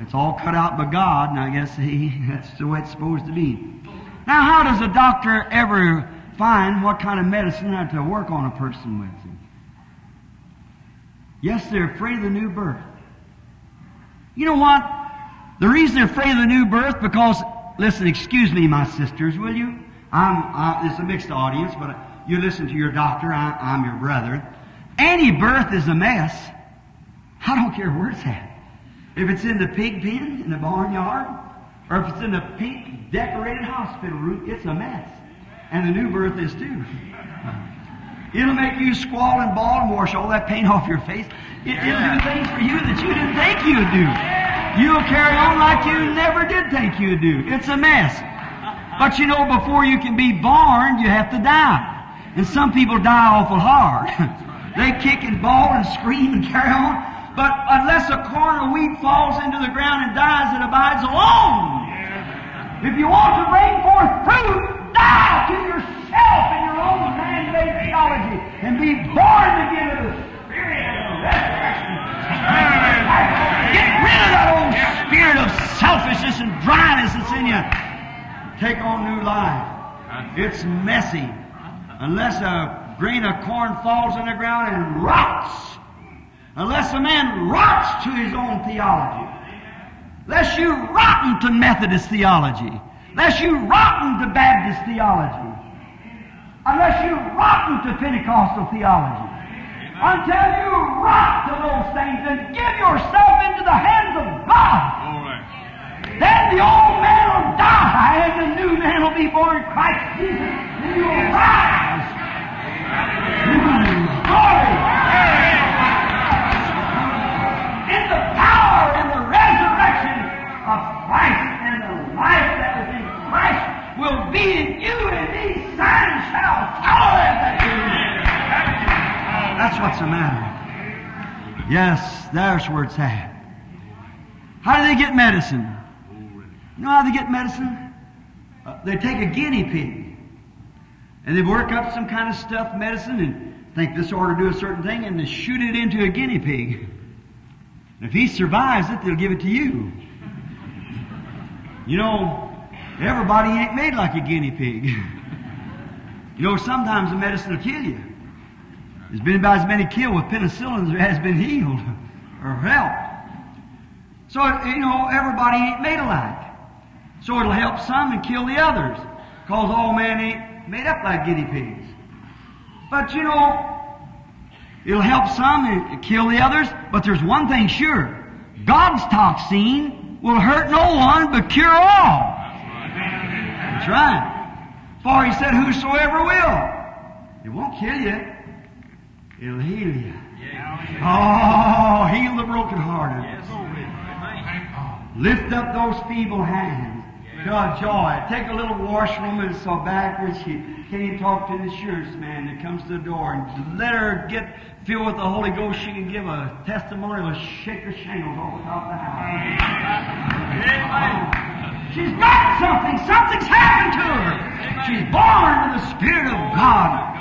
It's all cut out by God, and I guess he, [LAUGHS] that's the way it's supposed to be. Now, how does a doctor ever find what kind of medicine to work on a person with? Yes, they're afraid of the new birth. You know what? The reason they're afraid of the new birth because, listen, excuse me, my sisters, will you? I'm, uh, it's a mixed audience, but you listen to your doctor. I, I'm your brother. Any birth is a mess. I don't care where it's at. If it's in the pig pen, in the barnyard, or if it's in the pink decorated hospital room, it's a mess. And the new birth is too. It'll make you squall and bawl and wash all that paint off your face. It, will do things for you that you didn't think you'd do. You'll carry on like you never did think you'd do. It's a mess. But you know, before you can be born, you have to die. And some people die awful hard. [LAUGHS] they kick and bawl and scream and carry on. But unless a corn of wheat falls into the ground and dies, it abides alone. If you want to bring forth fruit, die to yourself in your own man-made theology and be born again of the Spirit that old spirit of selfishness and dryness that's in you. Take on new life. It's messy. Unless a grain of corn falls in the ground and rots. Unless a man rots to his own theology. Unless you rotten to Methodist theology. Unless you rotten to Baptist theology. Unless you rotten to Pentecostal theology. Until you rot to those things and give yourself into the hands of God. Then the old man will die and the new man will be born in Christ Jesus and you will rise. Glory! In the power and the resurrection of Christ and the life that is in Christ will be in you and these signs shall follow them that. That's what's the matter. Yes, there's where it's at. How do they get medicine? You know how they get medicine? Uh, they take a guinea pig and they work up some kind of stuff medicine and think this ought to do a certain thing and they shoot it into a guinea pig. And if he survives it, they'll give it to you. You know, everybody ain't made like a guinea pig. [LAUGHS] you know, sometimes the medicine will kill you. There's been about as many killed with penicillin as there has been healed or helped. So, you know, everybody ain't made alike. So it'll help some and kill the others. Cause all men ain't made up like guinea pigs. But you know, it'll help some and kill the others, but there's one thing sure. God's toxin will hurt no one but cure all. That's right. For he said, whosoever will. It won't kill you. It'll heal you. Oh, heal the brokenhearted. Lift up those feeble hands. God, joy. Take a little washroom and so backwards. She can't even talk to the insurance man that comes to the door and let her get filled with the Holy Ghost. She can give a testimony that'll shake her shingles all about the house. She's got something. Something's happened to her. She's born with the Spirit of God.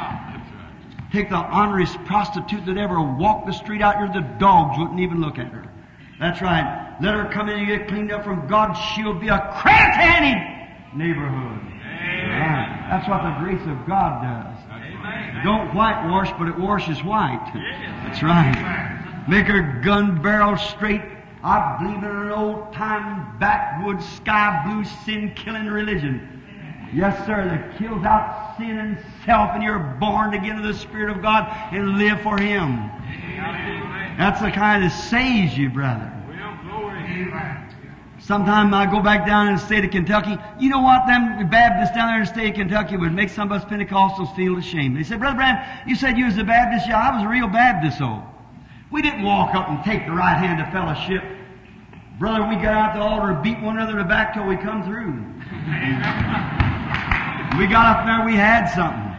Take the honorest prostitute that ever walked the street out here, the dogs wouldn't even look at her. That's right. Let her come in and get cleaned up from God. She'll be a any neighborhood. Right. That's what the grace of God does. It don't whitewash, but it washes white. That's right. Make her gun barrel straight. I believe in an old time backwoods sky blue sin killing religion. Yes, sir, that kills out sin and self, and you're born again of the Spirit of God and live for Him. That's the kind that saves you, brother. Sometimes I go back down in the state of Kentucky. You know what? Them Baptists down there in the state of Kentucky would make some of us Pentecostals feel ashamed. They said, Brother Branham, you said you was a Baptist. Yeah, I was a real Baptist, though. We didn't walk up and take the right hand of fellowship. Brother, we got out the altar and beat one another in the back till we come through. [LAUGHS] we got up there, we had something.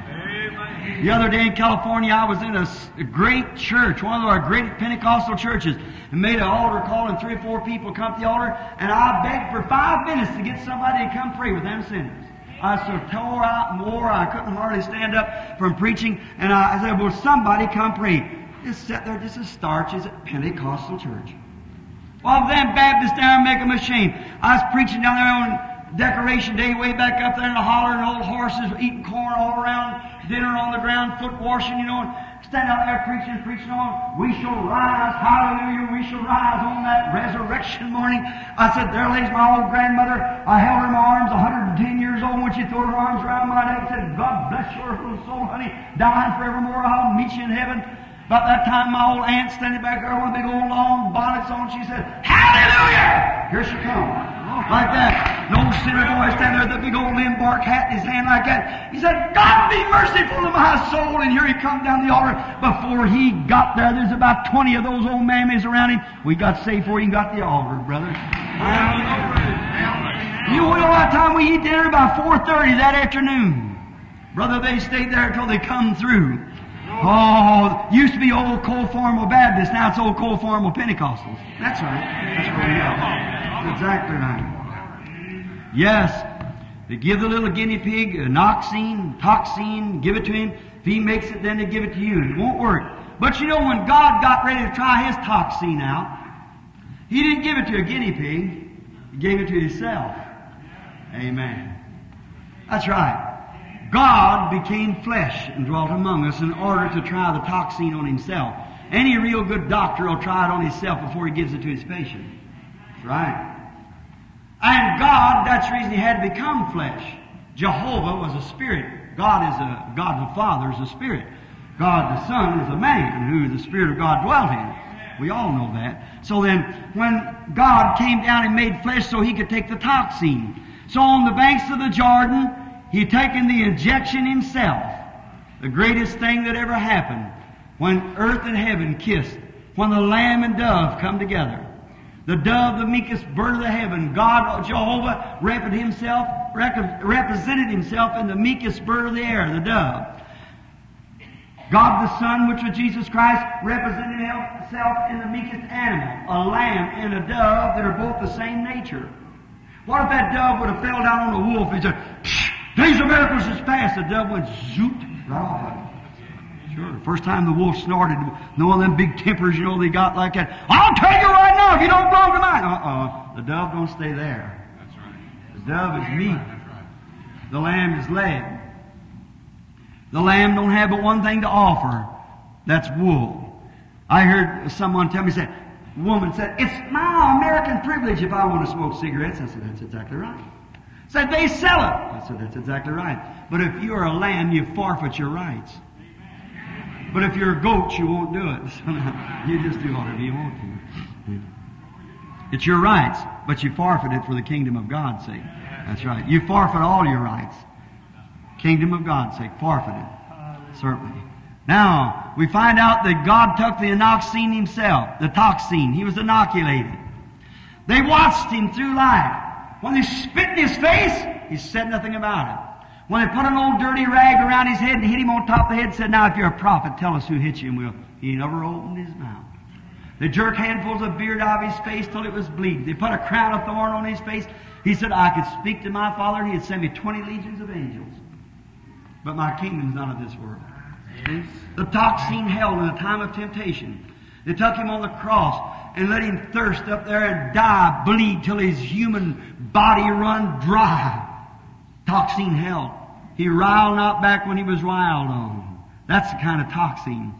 The other day in California, I was in a, great church, one of our great Pentecostal churches, and made an altar call, and three or four people come to the altar, and I begged for five minutes to get somebody to come pray with them sinners. I so tore out more. I couldn't hardly stand up from preaching. And I, I said, "Will somebody come preach. Just sat there just as starch as a Pentecostal church. Well, them Baptists down make them ashamed. I was preaching down there on Decoration Day way back up there in the holler and old horses eating corn all around, dinner on the ground, foot washing, you know, and stand out there preaching, preaching on, we shall rise, hallelujah, we shall rise on that resurrection morning. I said, there lays my old grandmother. I held her in my arms, 110 years old, when she threw her arms around my neck and said, God bless your little soul, honey, dying forevermore, I'll meet you in heaven. About that time, my old aunt standing back there with a big old long bonnet on, she said, Hallelujah! Here she comes. Like that. No sinner boy standing there with a big old limbark hat in his hand like that. He said, God be merciful to my soul. And here he come down the altar. Before he got there, there's about 20 of those old mammies around him. We got saved before he got the altar, brother. You know what time we eat dinner? About 4.30 that afternoon. Brother, they stayed there until they come through. Oh, used to be old cold formal Baptist, now it's old cold formal Pentecostals. That's right. That's right. Yeah. That's exactly right. Yes, they give the little guinea pig a noxine, toxine, give it to him. If he makes it, then they give it to you. It won't work. But you know, when God got ready to try his toxine out, he didn't give it to a guinea pig. He gave it to himself. Amen. That's right. God became flesh and dwelt among us in order to try the toxin on himself. Any real good doctor will try it on himself before he gives it to his patient. That's right. And God, that's the reason he had to become flesh. Jehovah was a spirit. God is a, God the Father is a spirit. God the Son is a man who the Spirit of God dwelt in. We all know that. So then, when God came down and made flesh so he could take the toxin. So on the banks of the Jordan, He'd taken the injection himself. The greatest thing that ever happened when earth and heaven kissed, when the lamb and dove come together. The dove, the meekest bird of the heaven, God, Jehovah, himself, represented himself in the meekest bird of the air, the dove. God the Son, which was Jesus Christ, represented himself in the meekest animal, a lamb and a dove that are both the same nature. What if that dove would have fell down on a wolf and said! Days of miracles is past. The dove went zoot right off. Sure. First time the wolf snorted, no one of them big tempers, you know, they got like that. I'll tell you right now if you don't blow tonight. mine. Uh-uh. The dove don't stay there.
That's right.
The dove is meat. The lamb is leg. The lamb don't have but one thing to offer. That's wool. I heard someone tell me, said, woman said, it's my American privilege if I want to smoke cigarettes. I said, that's exactly right. Said they sell it. I said, that's exactly right. But if you're a lamb, you forfeit your rights. But if you're a goat, you won't do it. [LAUGHS] you just do whatever you want to. It's your rights, but you forfeit it for the kingdom of God's sake. That's right. You forfeit all your rights. Kingdom of God's sake. Forfeit it. Certainly. Now, we find out that God took the inoxine himself, the toxine. He was inoculated. They watched him through life. When they spit in his face, he said nothing about it. When they put an old dirty rag around his head and hit him on top of the head, said, Now if you're a prophet, tell us who hit you and we'll he never opened his mouth. They jerked handfuls of beard out of his face till it was bleeding. They put a crown of thorn on his face. He said, I could speak to my father and he'd send me twenty legions of angels. But my kingdom's not of this world. The toxine held in the time of temptation. They took him on the cross and let him thirst up there and die, bleed till his human body run dry. Toxine hell. He riled not back when he was riled on. That's the kind of toxine.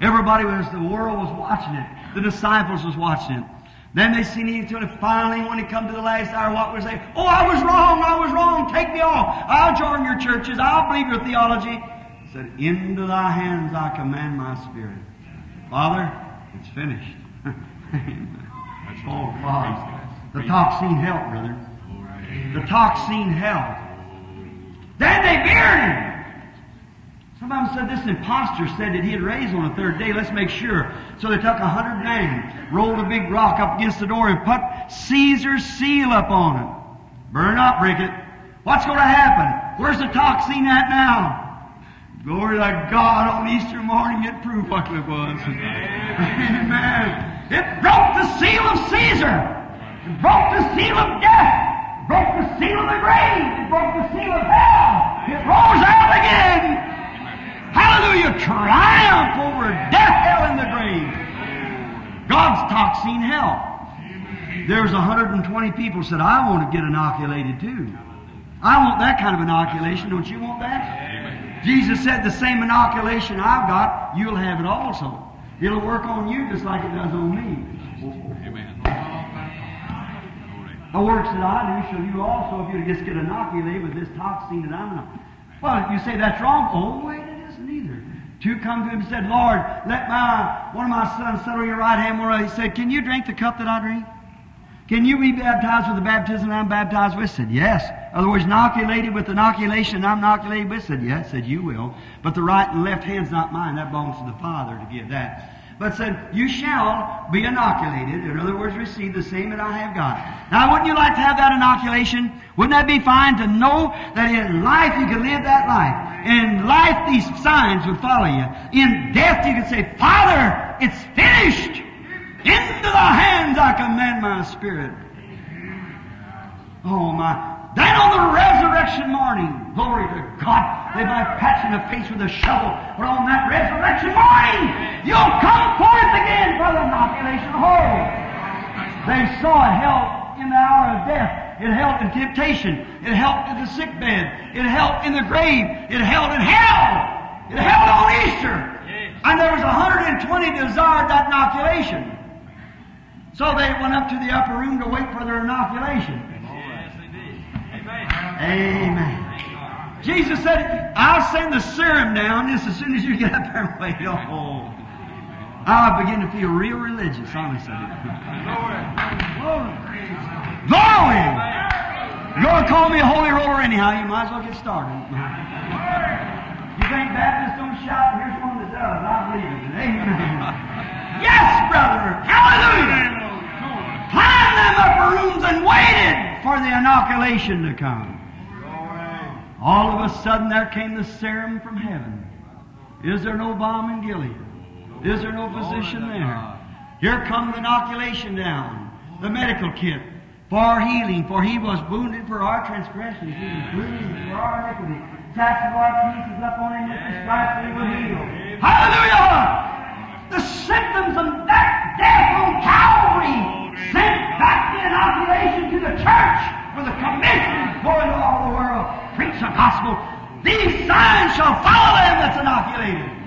Everybody was, the world was watching it. The disciples was watching it. Then they seen him until finally, when he come to the last hour, what was they? Oh, I was wrong, I was wrong, take me off. I'll join your churches, I'll believe your theology. He said, Into thy hands I command my spirit. Father, it's finished. [LAUGHS] That's oh, all God. The toxine helped, brother. The toxine helped. Then they buried him. Some of them said this impostor said that he had raised on the third day. Let's make sure. So they took a hundred men, rolled a big rock up against the door, and put Caesar's seal up on it. Burn up, break it. What's going to happen? Where's the toxine at now? Glory to God on Easter morning it proved what it was. Amen. It broke the seal of Caesar. It broke the seal of death broke the seal of the grave. It broke the seal of hell. It rose out again. Hallelujah. Triumph over death, hell, and the grave. God's toxin hell. There's 120 people said, I want to get inoculated too. I want that kind of inoculation. Don't you want that? Jesus said the same inoculation I've got, you'll have it also. It'll work on you just like it does on me.
Amen.
The works that I do shall you also if you just get inoculated with this toxin that I'm in. Well, you say that's wrong. Oh, wait, it isn't either. Two come to him and said, Lord, let my one of my sons settle your right hand. Where he said, Can you drink the cup that I drink? Can you be baptized with the baptism I'm baptized with? Said, Yes. In other words, inoculated with inoculation I'm inoculated with? Said, Yes. Said, You will. But the right and left hand's not mine. That belongs to the Father to give that. But said, You shall be inoculated. In other words, receive the same that I have got. Now, wouldn't you like to have that inoculation? Wouldn't that be fine to know that in life you can live that life? In life, these signs would follow you. In death, you could say, Father, it's finished. Into the hands I commend my spirit. Oh my. Then on the resurrection morning, glory to God, they might patch in the face with a shovel, but on that resurrection morning, you'll come forth again for the inoculation hole. They saw it held in the hour of death. It held in temptation. It held in the sick bed. It held in the grave. It held in hell. It held on Easter. And there was 120 desired that inoculation. So they went up to the upper room to wait for their inoculation. Amen. Jesus said, I'll send the serum down just as soon as you get up there and wait. Oh. I begin to feel real religious, honestly. Glory! You're going to call me a holy roller anyhow, you might as well get started. You think Baptists don't shout? Here's one that does. I believe it. Amen. Yes, brother! Hallelujah! Climbed them upper rooms and waited for the inoculation to come. All of a sudden there came the serum from heaven. Is there no balm in Gilead? Is there no physician there? Here comes the inoculation down, the medical kit for healing, for he was wounded for our transgressions, he was bruised for our iniquity. Tax of our peace is up on him with the stripes we were healed. Hallelujah! The symptoms of that death on Calvary sent back the inoculation to the church for the commission to go into all the world, preach the gospel. These signs shall follow them that's inoculated.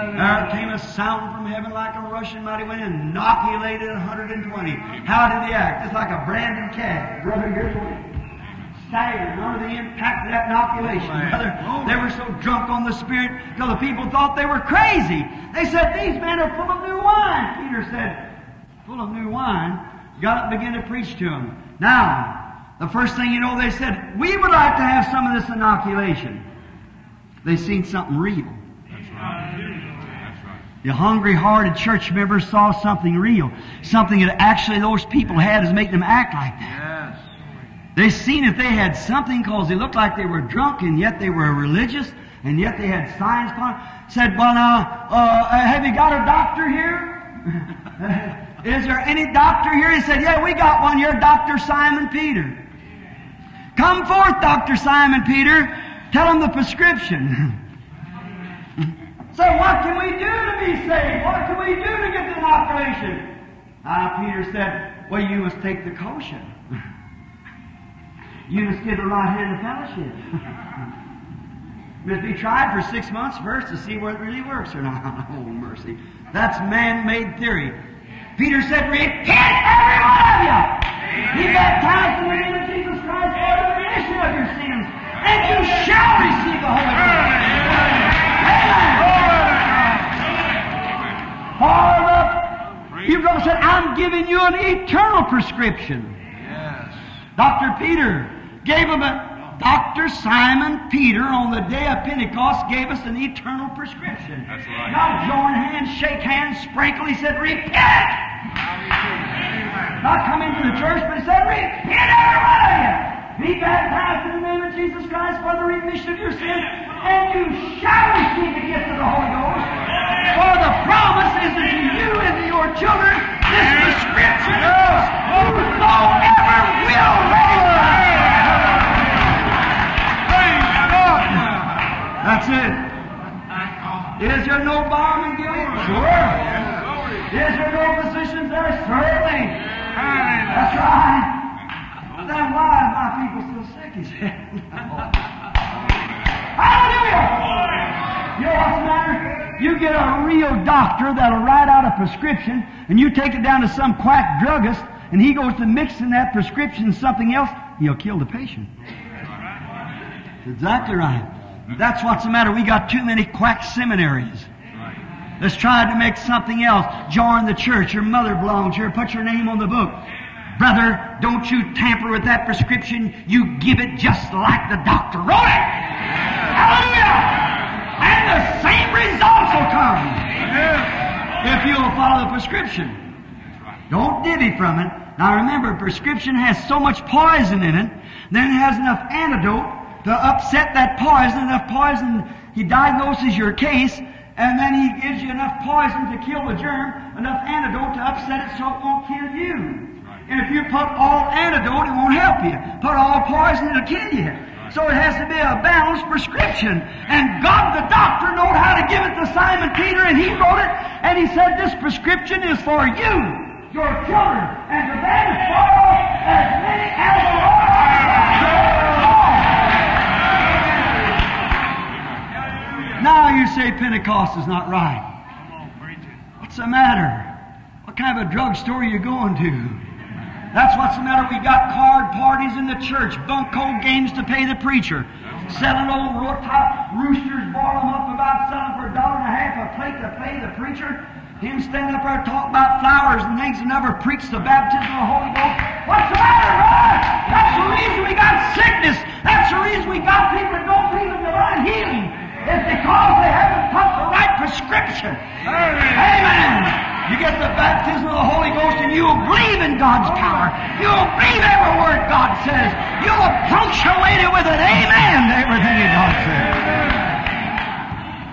There came a sound from heaven like a rushing mighty wind, inoculated 120. How did they act? Just like a branded cat. Brother, here's what staggered under the impact of that inoculation. Brother, they were so drunk on the Spirit till the people thought they were crazy. They said, These men are full of new wine. Peter said, Full of new wine. Got up and began to preach to them. Now, the first thing you know, they said, We would like to have some of this inoculation. They seen something real. The hungry hearted church members saw something real. Something that actually those people had is making them act like that. They seen if they had something because they looked like they were drunk and yet they were religious and yet they had signs upon. Said, well now, uh, have you got a doctor here? [LAUGHS] Is there any doctor here? He said, yeah, we got one here, Dr. Simon Peter. Come forth, Dr. Simon Peter. Tell him the prescription. [LAUGHS] so what can we do to be saved? What can we do to get the inoculation? Ah, Peter said, well, you must take the kosher. [LAUGHS] You must get the right hand of fellowship. [LAUGHS] must be tried for six months first to see whether it really works or not. Oh, mercy. That's man-made theory. Peter said, Repent, every one of you! Be baptized in the name of Jesus Christ for the remission of your sins, and you shall receive the Holy Ghost. Amen. For the, you brother said, I'm giving you an eternal prescription. Yes. Dr. Peter gave him a Dr. Simon Peter on the day of Pentecost gave us an eternal prescription.
That's right.
Not join hands, shake hands, sprinkle. He said, repent! Not come into the church, but he said, repent every one of you! Be baptized in the name of Jesus Christ for the remission of your sins, and you shall receive the gift of the Holy Ghost. For the promise is to you and to your children this prescription whosoever will That's it. Is there no balm in Gilead? Sure. Is there no physicians there? Certainly. That's right. Then why are my people still sick? He said. [LAUGHS] Hallelujah! You know what's the matter? You get a real doctor that'll write out a prescription, and you take it down to some quack druggist, and he goes to mixing that prescription with something else, he'll kill the patient. That's exactly right. That's what's the matter. We got too many quack seminaries. Let's try to make something else. Join the church. Your mother belongs here. Put your name on the book. Brother, don't you tamper with that prescription. You give it just like the doctor wrote it. Hallelujah! And the same results will come. If you'll follow the prescription. Don't divvy from it. Now remember, prescription has so much poison in it, then it has enough antidote to upset that poison, enough poison, he diagnoses your case, and then he gives you enough poison to kill the germ, enough antidote to upset it so it won't kill you. And if you put all antidote, it won't help you. Put all poison, it'll kill you. So it has to be a balanced prescription. And God the doctor knowed how to give it to Simon Peter, and he wrote it, and he said, this prescription is for you, your children, and to them for as many as the Lord Now you say Pentecost is not right. What's the matter? What kind of a drugstore are you going to? That's what's the matter. We got card parties in the church, bunco games to pay the preacher, selling old top roosters, boil them up about selling for a dollar and a half a plate to pay the preacher. Him stand up there talk about flowers and things and never preach the baptism of the Holy Ghost. What's the matter, brother? That's the reason we got sickness. That's the reason we got people that don't believe in divine healing. It's because they haven't put the right prescription. Amen. You get the baptism of the Holy Ghost and you'll believe in God's power. You'll believe every word God says. You'll punctuate it with an amen to everything that God says.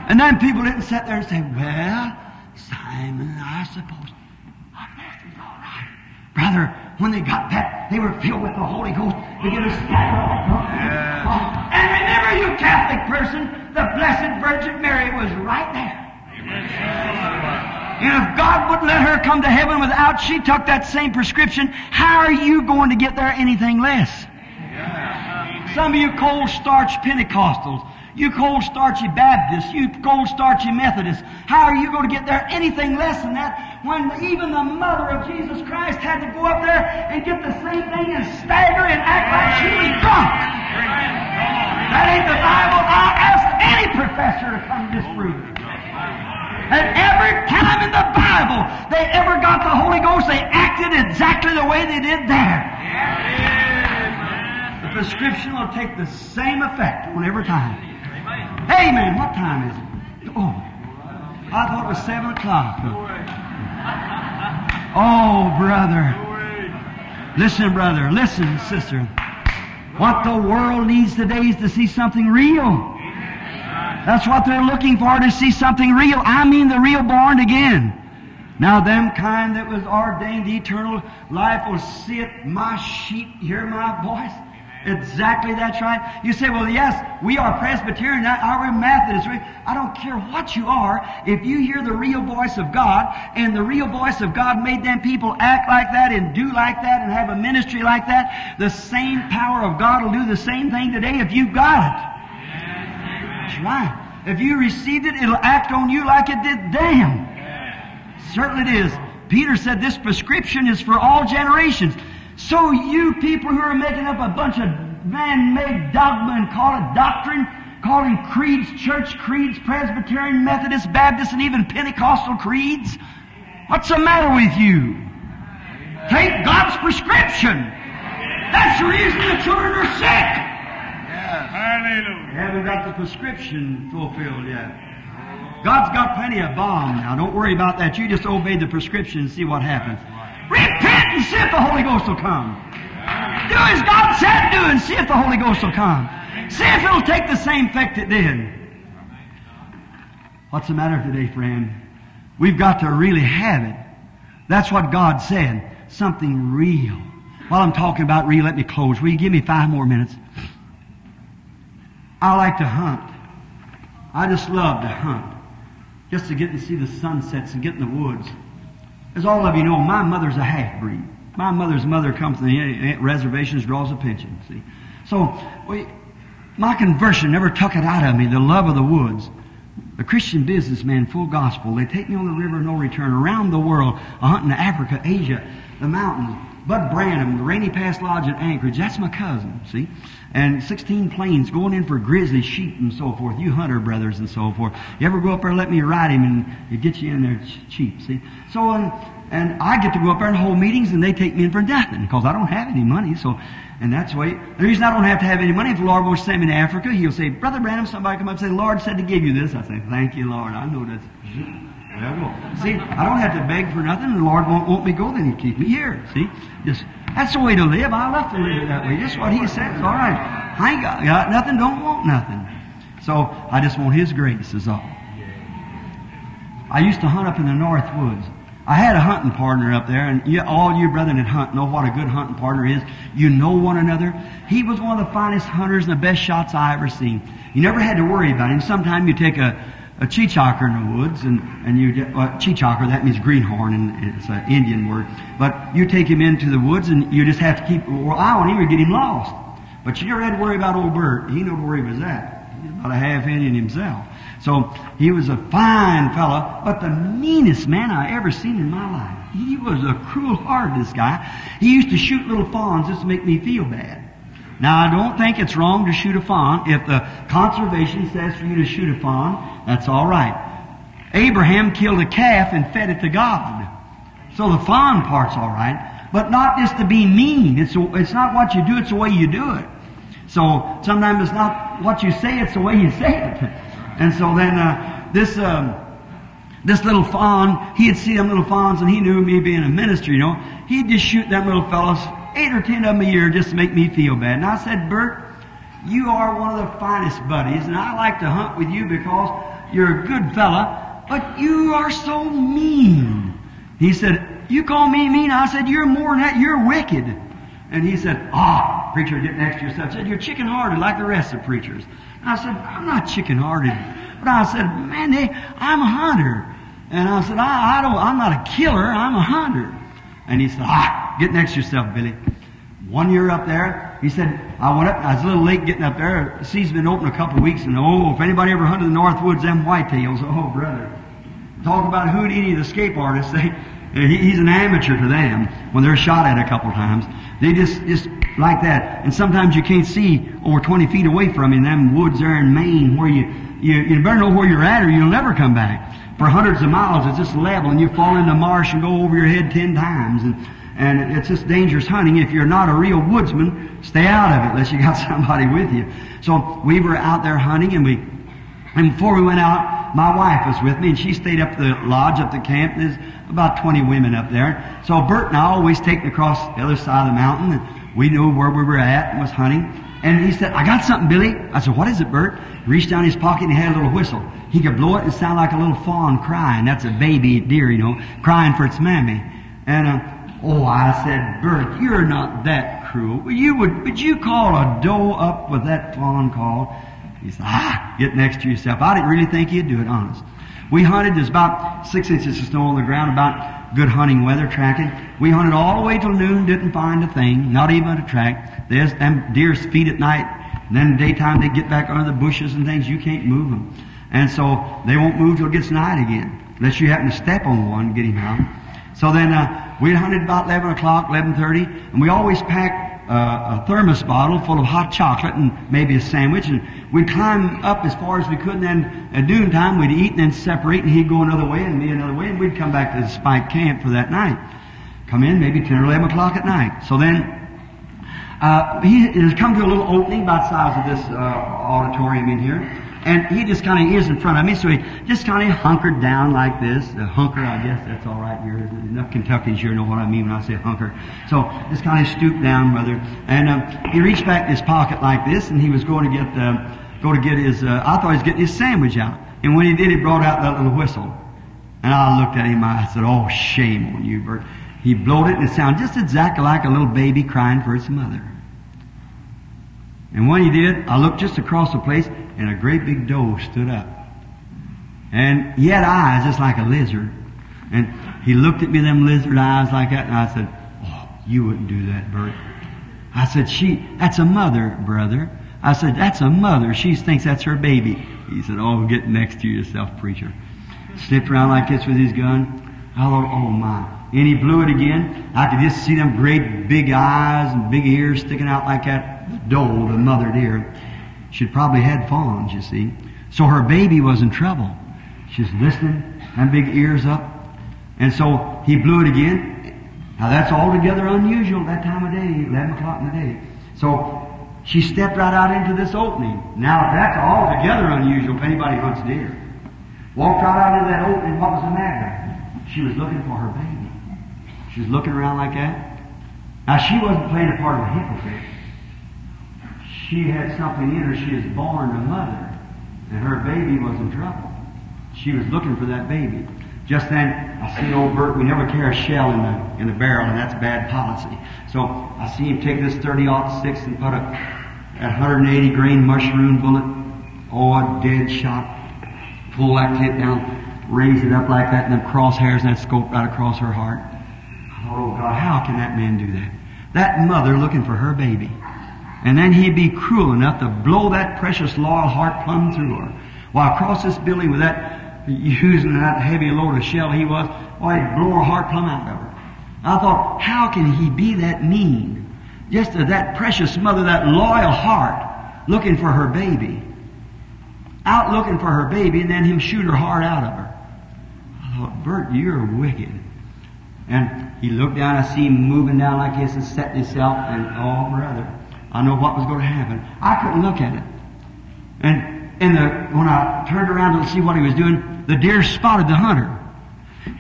And then people didn't sit there and say, well, Simon, I suppose I must be all right. Brother, when they got that, they were filled with the Holy Ghost. Get a scatter off. And remember, you Catholic person, the Blessed Virgin Mary was right there. And if God wouldn't let her come to heaven without she took that same prescription, how are you going to get there anything less? Some of you cold starch Pentecostals, you cold starchy Baptists, you cold starchy Methodists, how are you going to get there anything less than that when even the mother of Jesus Christ had to go up there and get the same thing and stagger and act like she was drunk? That ain't the Bible. I'll ask any professor to come disprove it. And every time in the Bible they ever got the Holy Ghost, they acted exactly the way they did there. The prescription will take the same effect on every time. Amen. What time is it? Oh, I thought it was seven o'clock. Oh, brother. Listen, brother. Listen, sister. What the world needs today is to see something real. That's what they're looking for, to see something real. I mean the real born again. Now them kind that was ordained eternal life will see it, my sheep hear my voice. Exactly, that's right. You say, well, yes, we are Presbyterian, are we Methodist? I don't care what you are. If you hear the real voice of God, and the real voice of God made them people act like that and do like that and have a ministry like that, the same power of God will do the same thing today if you've got it. That's right. If you received it, it'll act on you like it did them. Certainly it is. Peter said this prescription is for all generations. So you people who are making up a bunch of man-made dogma and call it doctrine, calling creeds, church creeds, Presbyterian, Methodist, Baptist, and even Pentecostal creeds, what's the matter with you? Take God's prescription. That's the reason the children are sick. Yes.
Hallelujah.
They haven't got the prescription fulfilled yet. God's got plenty of balm now. Don't worry about that. You just obey the prescription and see what happens. Repent and see if the Holy Ghost will come. Do as God said do and see if the Holy Ghost will come. See if it'll take the same effect it did. What's the matter today, friend? We've got to really have it. That's what God said. Something real. While I'm talking about real, let me close. Will you give me five more minutes? I like to hunt. I just love to hunt. Just to get to see the sunsets and get in the woods. As all of you know, my mother's a half breed. My mother's mother comes from the reservations, draws a pension, see. So, we, my conversion never took it out of me, the love of the woods. The Christian businessman, full gospel. They take me on the river, no return, around the world, a hunting Africa, Asia, the mountains. Bud Branham, the Rainy Pass Lodge at Anchorage, that's my cousin, see? And 16 planes going in for grizzly sheep and so forth. You hunter brothers and so forth. You ever go up there, let me ride him and it gets you in there cheap, see? So, um, and I get to go up there and hold meetings and they take me in for nothing because I don't have any money. So, and that's why, the reason I don't have to have any money, if the Lord wants to send me to Africa, He'll say, Brother Branham, somebody come up and say, Lord said to give you this. I say, thank you, Lord. I know that's, [LAUGHS] See, I don't have to beg for nothing. The Lord won't want me go, then He'll keep me here. See? Just, that's the way to live. I love to live that way. Just what He says. All right. I ain't got, got nothing, don't want nothing. So, I just want His grace is all. I used to hunt up in the North Woods. I had a hunting partner up there, and you, all you brethren that hunt know what a good hunting partner is. You know one another. He was one of the finest hunters and the best shots I ever seen. You never had to worry about him. Sometimes you take a, a cheechako in the woods, and, and you get, well, cheechako, that means greenhorn, and it's an Indian word. But you take him into the woods, and you just have to keep, well, eye on him or get him lost. But you never had to worry about old Bert. He knew where he was at. He's about a half Indian himself. So he was a fine fellow, but the meanest man I ever seen in my life. He was a cruel heart, this guy. He used to shoot little fawns just to make me feel bad. Now I don't think it's wrong to shoot a fawn. If the conservation says for you to shoot a fawn, that's alright. Abraham killed a calf and fed it to God. So the fawn part's alright. But not just to be mean. It's, it's not what you do, it's the way you do it. So sometimes it's not what you say, it's the way you say it. [LAUGHS] And so then uh, this um, this little fawn, he'd see them little fawns, and he knew me being a minister, you know, he'd just shoot them little fellows, eight or ten of them a year, just to make me feel bad. And I said, Bert, you are one of the finest buddies, and I like to hunt with you because you're a good fella, but you are so mean. He said, you call me mean? I said, you're more than that, you're wicked. And he said, ah, preacher, get next to yourself. Said, you're chicken-hearted like the rest of preachers. I said, I'm not chicken-hearted. But I said, man, they, I'm a hunter. And I said, I, I don't, I'm not a killer, I'm a hunter. And he said, ah, get next to yourself, Billy. One year up there, he said, I went up, I was a little late getting up there. The sea's been open a couple of weeks, and oh, if anybody ever hunted the North Woods, them whitetails, oh, brother. Talk about Houdini, the escape artist, they, he's an amateur to them when they're shot at a couple of times. They just, just like that. And sometimes you can't see over 20 feet away from you in them woods there in Maine where you, you, you better know where you're at or you'll never come back. For hundreds of miles it's just level and you fall into marsh and go over your head ten times and, and it's just dangerous hunting. If you're not a real woodsman, stay out of it unless you got [LAUGHS] somebody with you. So we were out there hunting and we, and before we went out, my wife was with me and she stayed up the lodge, up the camp. There's about 20 women up there. So Bert and I always taken across the other side of the mountain and we knew where we were at and was hunting. And he said, I got something, Billy. I said, what is it, Bert? He reached down his pocket and he had a little whistle. He could blow it and sound like a little fawn crying. That's a baby deer, you know, crying for its mammy. And, uh, oh, I said, Bert, you're not that cruel. You would, would you call a doe up with that fawn call? He said, ah, get next to yourself. I didn't really think you'd do it, honest. We hunted, there's about six inches of snow on the ground, about good hunting weather, tracking. We hunted all the way till noon, didn't find a thing, not even a track. There's them deer's feet at night, and then daytime they get back under the bushes and things, you can't move them. And so they won't move till it gets night again, unless you happen to step on one, get him out. So then uh, we hunted about 11 o'clock, 11.30, and we always packed uh, a thermos bottle full of hot chocolate and maybe a sandwich, and we'd climb up as far as we could, and then at noon time we'd eat and then separate, and he'd go another way and me another way, and we'd come back to the spike camp for that night. Come in maybe 10 or 11 o'clock at night. So then, uh, he has come to a little opening about the size of this uh, auditorium in here. And he just kind of is in front of me, so he just kind of hunkered down like this. A hunker, I guess that's all right here. Enough Kentuckians here know what I mean when I say hunker. So just kind of stooped down, brother. And um, he reached back in his pocket like this, and he was going to get uh, go to get his. Uh, I thought he was getting his sandwich out. And when he did, he brought out that little whistle. And I looked at him. I said, "Oh, shame on you, Bert." He blowed it, and it sounded just exactly like a little baby crying for its mother. And when he did, I looked just across the place, and a great big doe stood up. And he had eyes just like a lizard. And he looked at me, them lizard eyes like that, and I said, Oh, You wouldn't do that, Bert. I said, she, that's a mother, brother. I said, that's a mother. She thinks that's her baby. He said, oh, get next to yourself, preacher. Slipped around like this with his gun. I thought, oh my. And he blew it again. I could just see them great big eyes and big ears sticking out like that doe, the mother deer. She'd probably had fawns, you see. So her baby was in trouble. She's listening, and big ears up. And so he blew it again. Now that's altogether unusual that time of day, 11 o'clock in the day. So she stepped right out into this opening. Now that's altogether unusual if anybody hunts deer. Walked right out into that opening. What was the matter? She was looking for her baby. She was looking around like that. Now she wasn't playing a part of a hypocrite. She had something in her. She was born a mother, and her baby was in trouble. She was looking for that baby. Just then, I see old Bert. We never carry a shell in the in the barrel, and that's bad policy. So I see him take this 30-06 and put a, a 180 grain mushroom bullet. Oh, a dead shot. Pull that tip down, raise it up like that, and them crosshairs and that scope right across her heart. Oh God, how can that man do that? That mother looking for her baby. And then he'd be cruel enough to blow that precious loyal heart plumb through her. While across this building with that, using that heavy load of shell he was, oh, he'd blow her heart plumb out of her. I thought, how can he be that mean? Just to that precious mother, that loyal heart, looking for her baby. Out looking for her baby, and then him shoot her heart out of her. I thought, Bert, you're wicked. And he looked down, I see him moving down like this and setting himself, and oh, brother, I know what was going to happen. I couldn't look at it. And in the, when I turned around to see what he was doing, the deer spotted the hunter.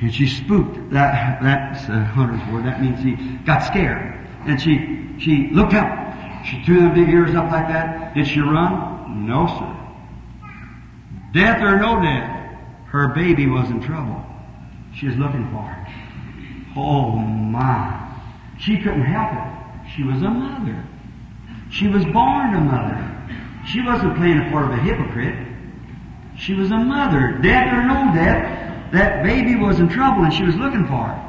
And she spooked. That, that's a hunter's word. That means he got scared. And she, she looked up. She threw the big ears up like that. Did she run? No, sir. Death or no death, her baby was in trouble. She was looking for it. Oh my. She couldn't help it. She was a mother. She was born a mother. She wasn't playing a part of a hypocrite. She was a mother. Death or no death, that baby was in trouble and she was looking for it.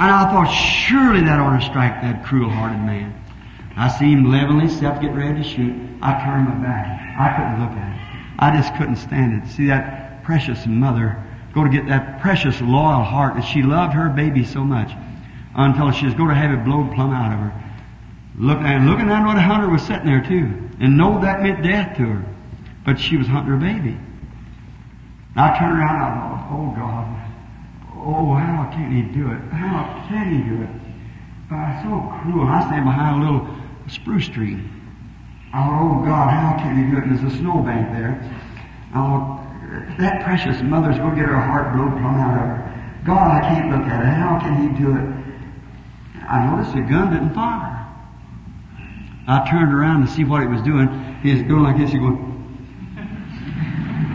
And I thought, surely that ought to strike that cruel-hearted man. I see him leveling himself, getting ready to shoot. I turned my back. I couldn't look at it. I just couldn't stand it. See that precious mother go to get that precious loyal heart that she loved her baby so much until she was going to have it blown plumb out of her. Look, and looking at what hunter was sitting there too, and know that meant death to her. But she was hunting her baby. And I turned around and I thought, oh God, oh how can he do it? How can he do it? Uh, so cruel. And I stand behind a little spruce tree. I thought, oh God, how can he do it? And there's a snowbank there. I thought, that precious mother's going to get her heart blown plumb out of her. God, I can't look at it. How can he do it? I noticed the gun didn't fire. I turned around to see what he was doing. He was doing like this. He going,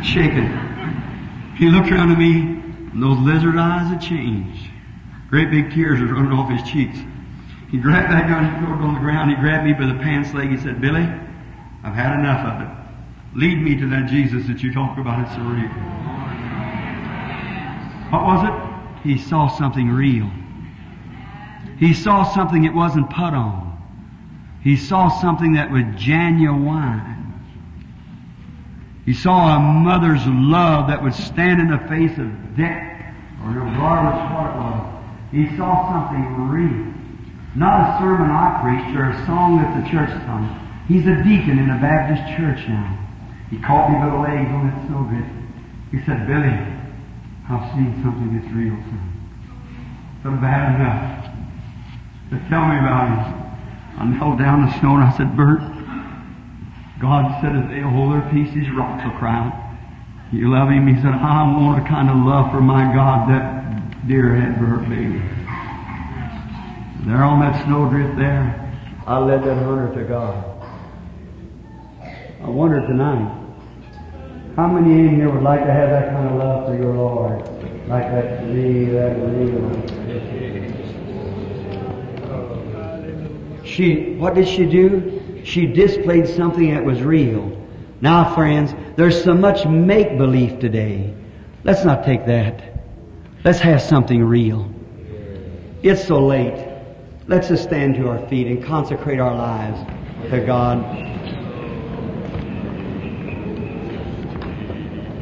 shaking. He looked around at me, and those lizard eyes had changed. Great big tears were running off his cheeks. He grabbed that gun, he threw it on the ground. He grabbed me by the pants leg. He said, Billy, I've had enough of it. Lead me to that Jesus that you talk about. So real. What was it? He saw something real. He saw something that wasn't put on. He saw something that was genuine. He saw a mother's love that would stand in the face of death, or regardless what it was. He saw something real. Not a sermon I preached or a song that the church sung. He's a deacon in a Baptist church now. He caught me by the leg on that snowdrift. He said, Billy, I've seen something that's real, son. So bad enough to tell me about it. I knelt down in the snow and I said, Bert, God said if they hold their peace, these rocks will cry out. You love him? He said, I want a kind of love for my God that deer had for her baby. There on that snowdrift there, I led that hunter to God. I wonder tonight, how many in here would like to have that kind of love for your Lord? Like that real, that real. She, what did she do? She displayed something that was real. Now, friends, there's so much make believe today. Let's not take that. Let's have something real. It's so late. Let's just stand to our feet and consecrate our lives to God.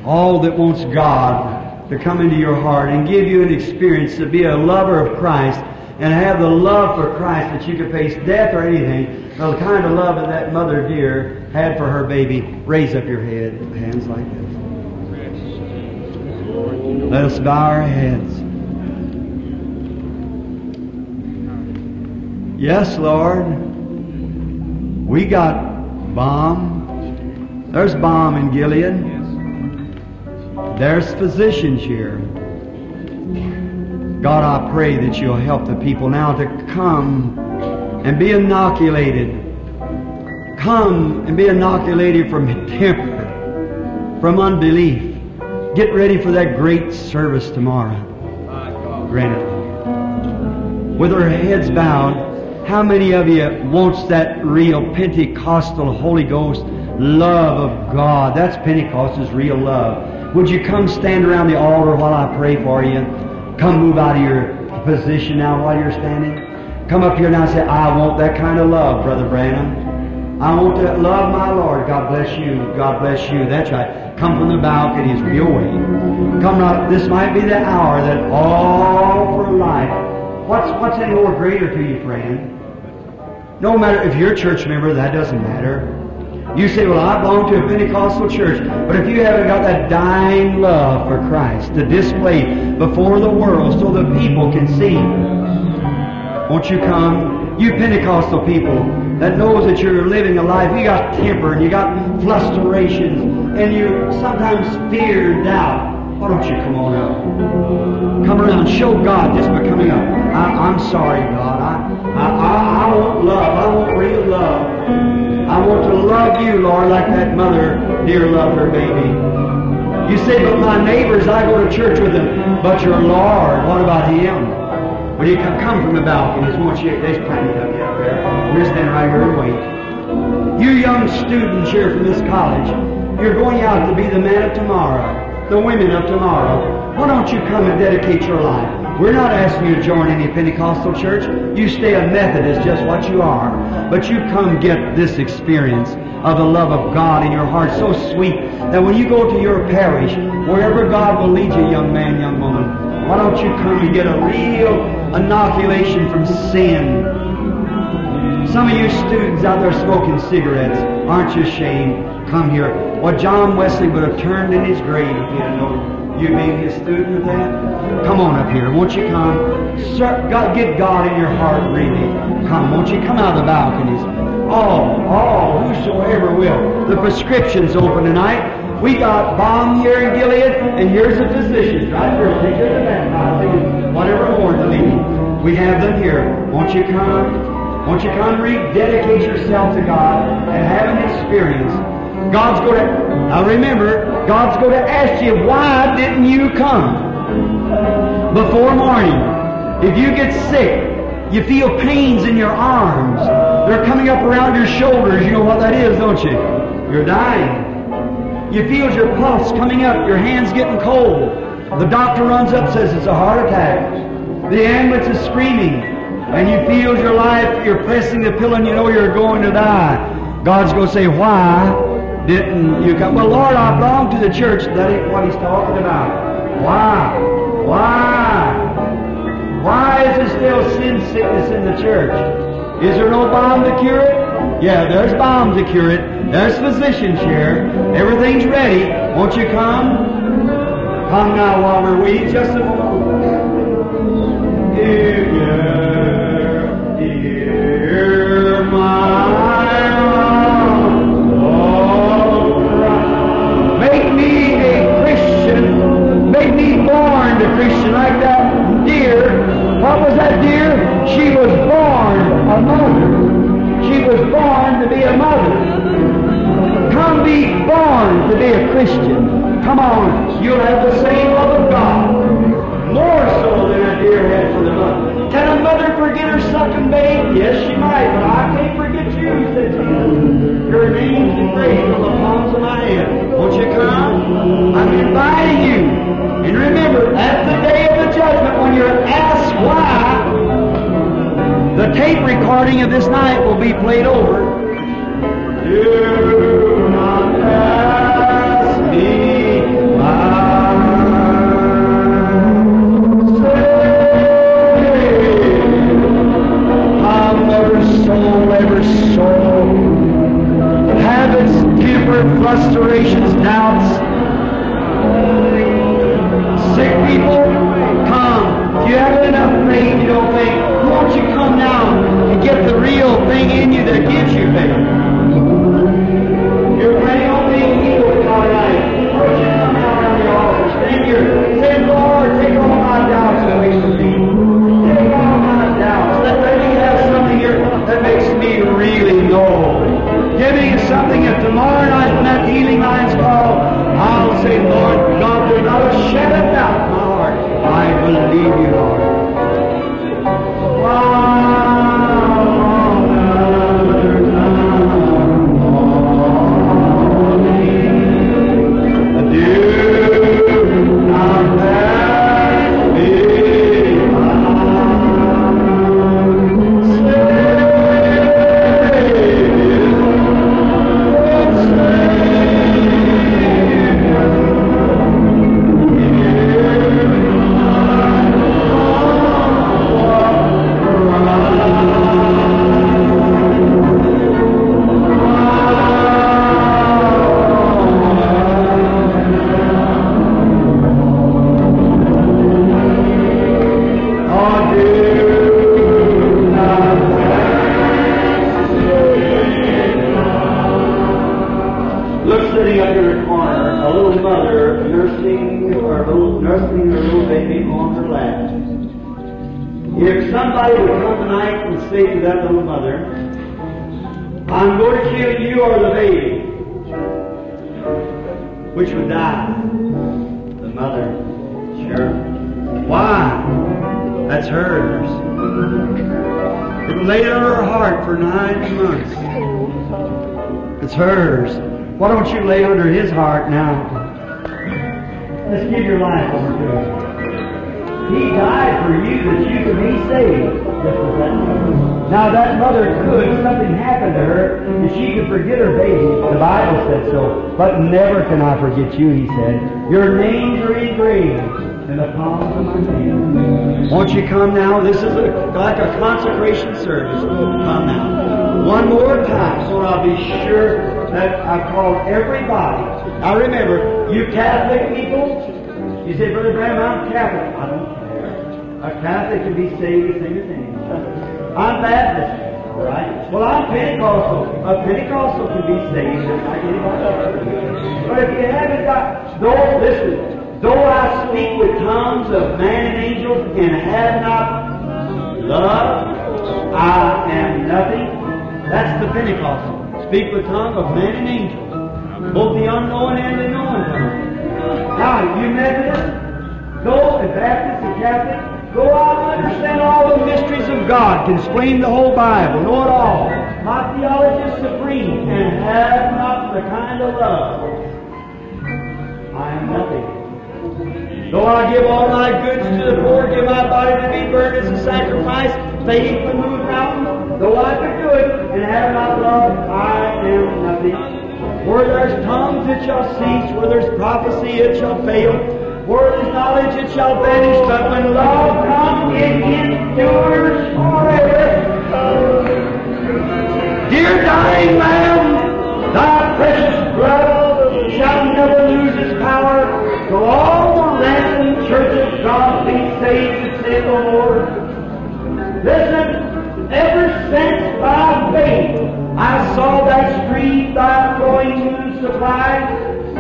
All that wants God to come into your heart and give you an experience to be a lover of Christ and have the love for Christ that you could face death or anything, the kind of love that that mother deer had for her baby. Raise up your head, hands like this. Let us bow our heads. Yes, Lord. We got balm. There's balm in Gilead. There's physicians here. God, I pray that you'll help the people now to come and be inoculated. Come and be inoculated from temper, from unbelief. Get ready for that great service tomorrow. Grant it. With our heads bowed, how many of you wants that real Pentecostal Holy Ghost love of God? That's Pentecostal's real love. Would you come stand around the altar while I pray for you? Come move out of your position now while you're standing. Come up here now and say, I want that kind of love, Brother Branham. I want to love my Lord. God bless you. God bless you. That's right. Come from the balconies your way. Come right. This might be the hour that all for life. What's what's any more greater to you, friend? No matter if you're a church member, that doesn't matter. You say, well, I belong to a Pentecostal church. But if you haven't got that dying love for Christ to display before the world so the people can see, won't you come? You Pentecostal people that knows that you're living a life, you got temper and you got frustrations and you sometimes fear, and doubt. Why don't you come on up? Come around, show God just by coming up. I, am sorry, God. I, I, I want love. I want real love. I want to love you, Lord, like that mother deer loved her baby. You say, but my neighbors, I go to church with them. But your Lord, what about him? When you come, from the balconies, won't you? There's plenty of you up there. We're standing right here and wait. You young students here from this college, you're going out to be the man of tomorrow, the women of tomorrow. Why don't you come and dedicate your life? We're not asking you to join any Pentecostal church. You stay a Methodist, just what you are. But you come get this experience of the love of God in your heart so sweet that when you go to your parish, wherever God will lead you, young man, young woman, why don't you come and get a real inoculation from sin? Some of you students out there smoking cigarettes, aren't you ashamed? Come here. Well, John Wesley would have turned in his grave if he had known you being his student of that. Come on up here. Won't you come? Sir, God, get God in your heart, really. Come. Won't you come out of the balconies? All, all, whosoever will. The prescription's open tonight. We got balm here in Gilead, and here's the physicians right here. Take care of the baptizing, whatever more the leading. We have them here. Won't you come? Won't you come rededicate yourself to God and have an experience? God's going to, now remember, God's going to ask you, why didn't you come before morning? If you get sick, you feel pains in your arms, they're coming up around your shoulders, you know what that is, don't you? You're dying. You feel your pulse coming up, your hands getting cold. The doctor runs up, says it's a heart attack. The ambulance is screaming, and you feel your life, you're pressing the pillow and you know you're going to die. God's going to say, why didn't you come? Well, Lord, I belong to the church. That ain't what he's talking about. Why? Why? Why is there still sin sickness in the church? Is there no balm to cure it? Yeah, there's balm to cure it. There's physicians here. Everything's ready. Won't you come? Come now while we're waiting just a moment. Dear, dear my Make me born a Christian like that deer. What was that deer? She was born a mother. She was born to be a mother. Come be born to be a Christian. Come on, you'll have the same love of God. More so than a deer had for the mother. Can a mother forget her sucking babe? Yes, she might, but I can't forget you, said Jesus. Your name's engraved on the palms of my hand. Won't you come? I'm inviting you. And remember, at the day of the judgment, when you're asked why, the tape recording of this night will be played over. Do not pass me never soul, ever soul. Habits, temper, frustrations, doubts. People, come. If you have enough faith, you don't think, won't you come now and get the real thing in you that gives you faith? You're planning on being healed tomorrow night. Won't you come down on the altar? Stand here. Say, Lord, take all my doubts away from me. Take all my doubts. Let, me have something here that makes me really know. Give me something that tomorrow night when that healing line's called, I'll say, I It's hers. Why don't you lay under his heart now? Let's give your life over to him. He died for you that you could be saved. Now that mother could, something happened to her, and she could forget her baby. The Bible said so. But never can I forget you, he said. Your names are engraved in the palms of my hand. Won't you come now? This is a, like a consecration service. Come now. One more time, so I'll be sure that I call everybody. Now remember, you Catholic people, you say, Brother Branham, I'm Catholic. I don't care. A Catholic can be saved the same as anyone. I'm Baptist. All right. Well, I'm Pentecostal. A Pentecostal can be saved just like anybody else. But if you haven't got, though, listen, though I speak with tongues of man and angels and have not love, The Pentecostal. Speak with tongue of man and angel. Both the unknown and the known tongue. Now, you Methodists, go and Baptists and Catholics, go out and understand all the mysteries of God, can explain the whole Bible, know it all. My theology is supreme and have not the kind of love. I am nothing. Though I give all my goods to the poor, give my body to be burned as a sacrifice, faith to move mountains, though I could do it and have not love, I am nothing. Where there's tongues, it shall cease. Where there's prophecy, it shall fail. Where there's knowledge, it shall vanish. But when love comes, it endures forever. Dear dying man, thy precious blood shall never lose its power. So all the random church of God be saved and say the Lord. Listen, ever since by faith I saw that stream thy flowing to supply,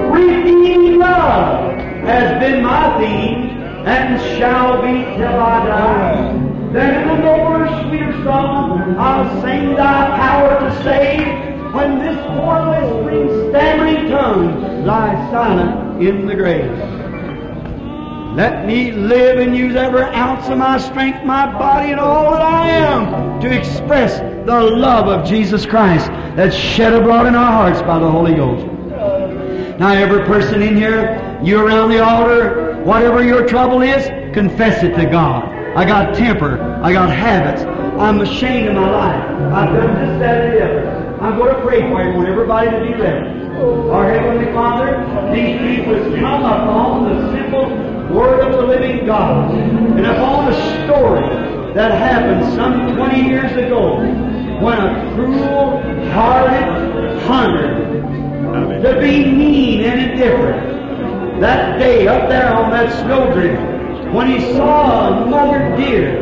redeeming love has been my theme and shall be till I die. Then in nobler, sweeter song I'll sing thy power to save when this poor whispering, stammering tongue lies silent in the grave. Let me live and use every ounce of my strength, my body, and all that I am to express the love of Jesus Christ that's shed abroad in our hearts by the Holy Ghost. Now, every person in here, you around the altar, whatever your trouble is, confess it to God. I got temper. I got habits. I'm ashamed of my life. I've done this, that, and the other. I'm going to pray for want everybody to be ready. Our Heavenly Father, these people come upon the simple Word of the living God and upon a story that happened some 20 years ago when a cruel, hearted hunter, to be mean and indifferent, that day up there on that snowdrift, when he saw a mother deer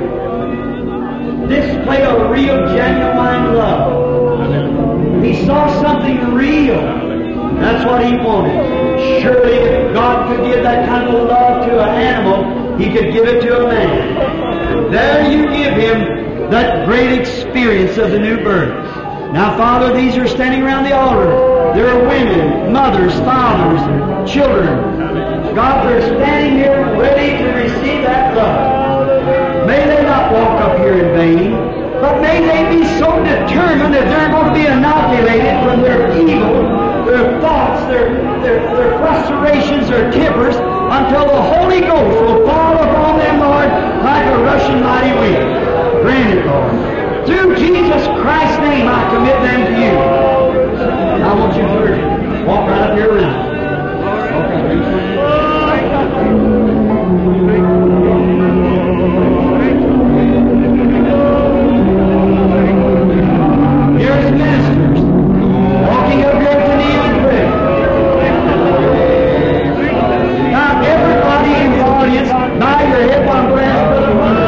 display a real, genuine love. He saw something real. That's what he wanted. Surely if God could give that kind of love to an animal, he could give it to a man. There you give him that great experience of the new birth. Now, Father, these are standing around the altar. There are women, mothers, fathers, children. God, they're standing here ready to receive that love. May they not walk up here in vain, but may they be so determined that they're going to be inoculated from their evil their thoughts, their, their, their frustrations, their tempers, until the Holy Ghost will fall upon them, Lord, like a rushing mighty wind. Grant it, Lord. Through Jesus Christ's name, I commit them to you. I want you to walk right up here around. Here's audience, bow your head while I'm going to ask Brother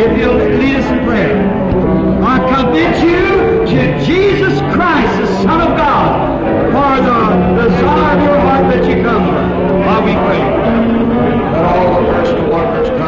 If you'll lead us in prayer. I commit you to Jesus Christ, the Son of God, for the desire of your heart that you come from. While we pray. Let all the personal workers come.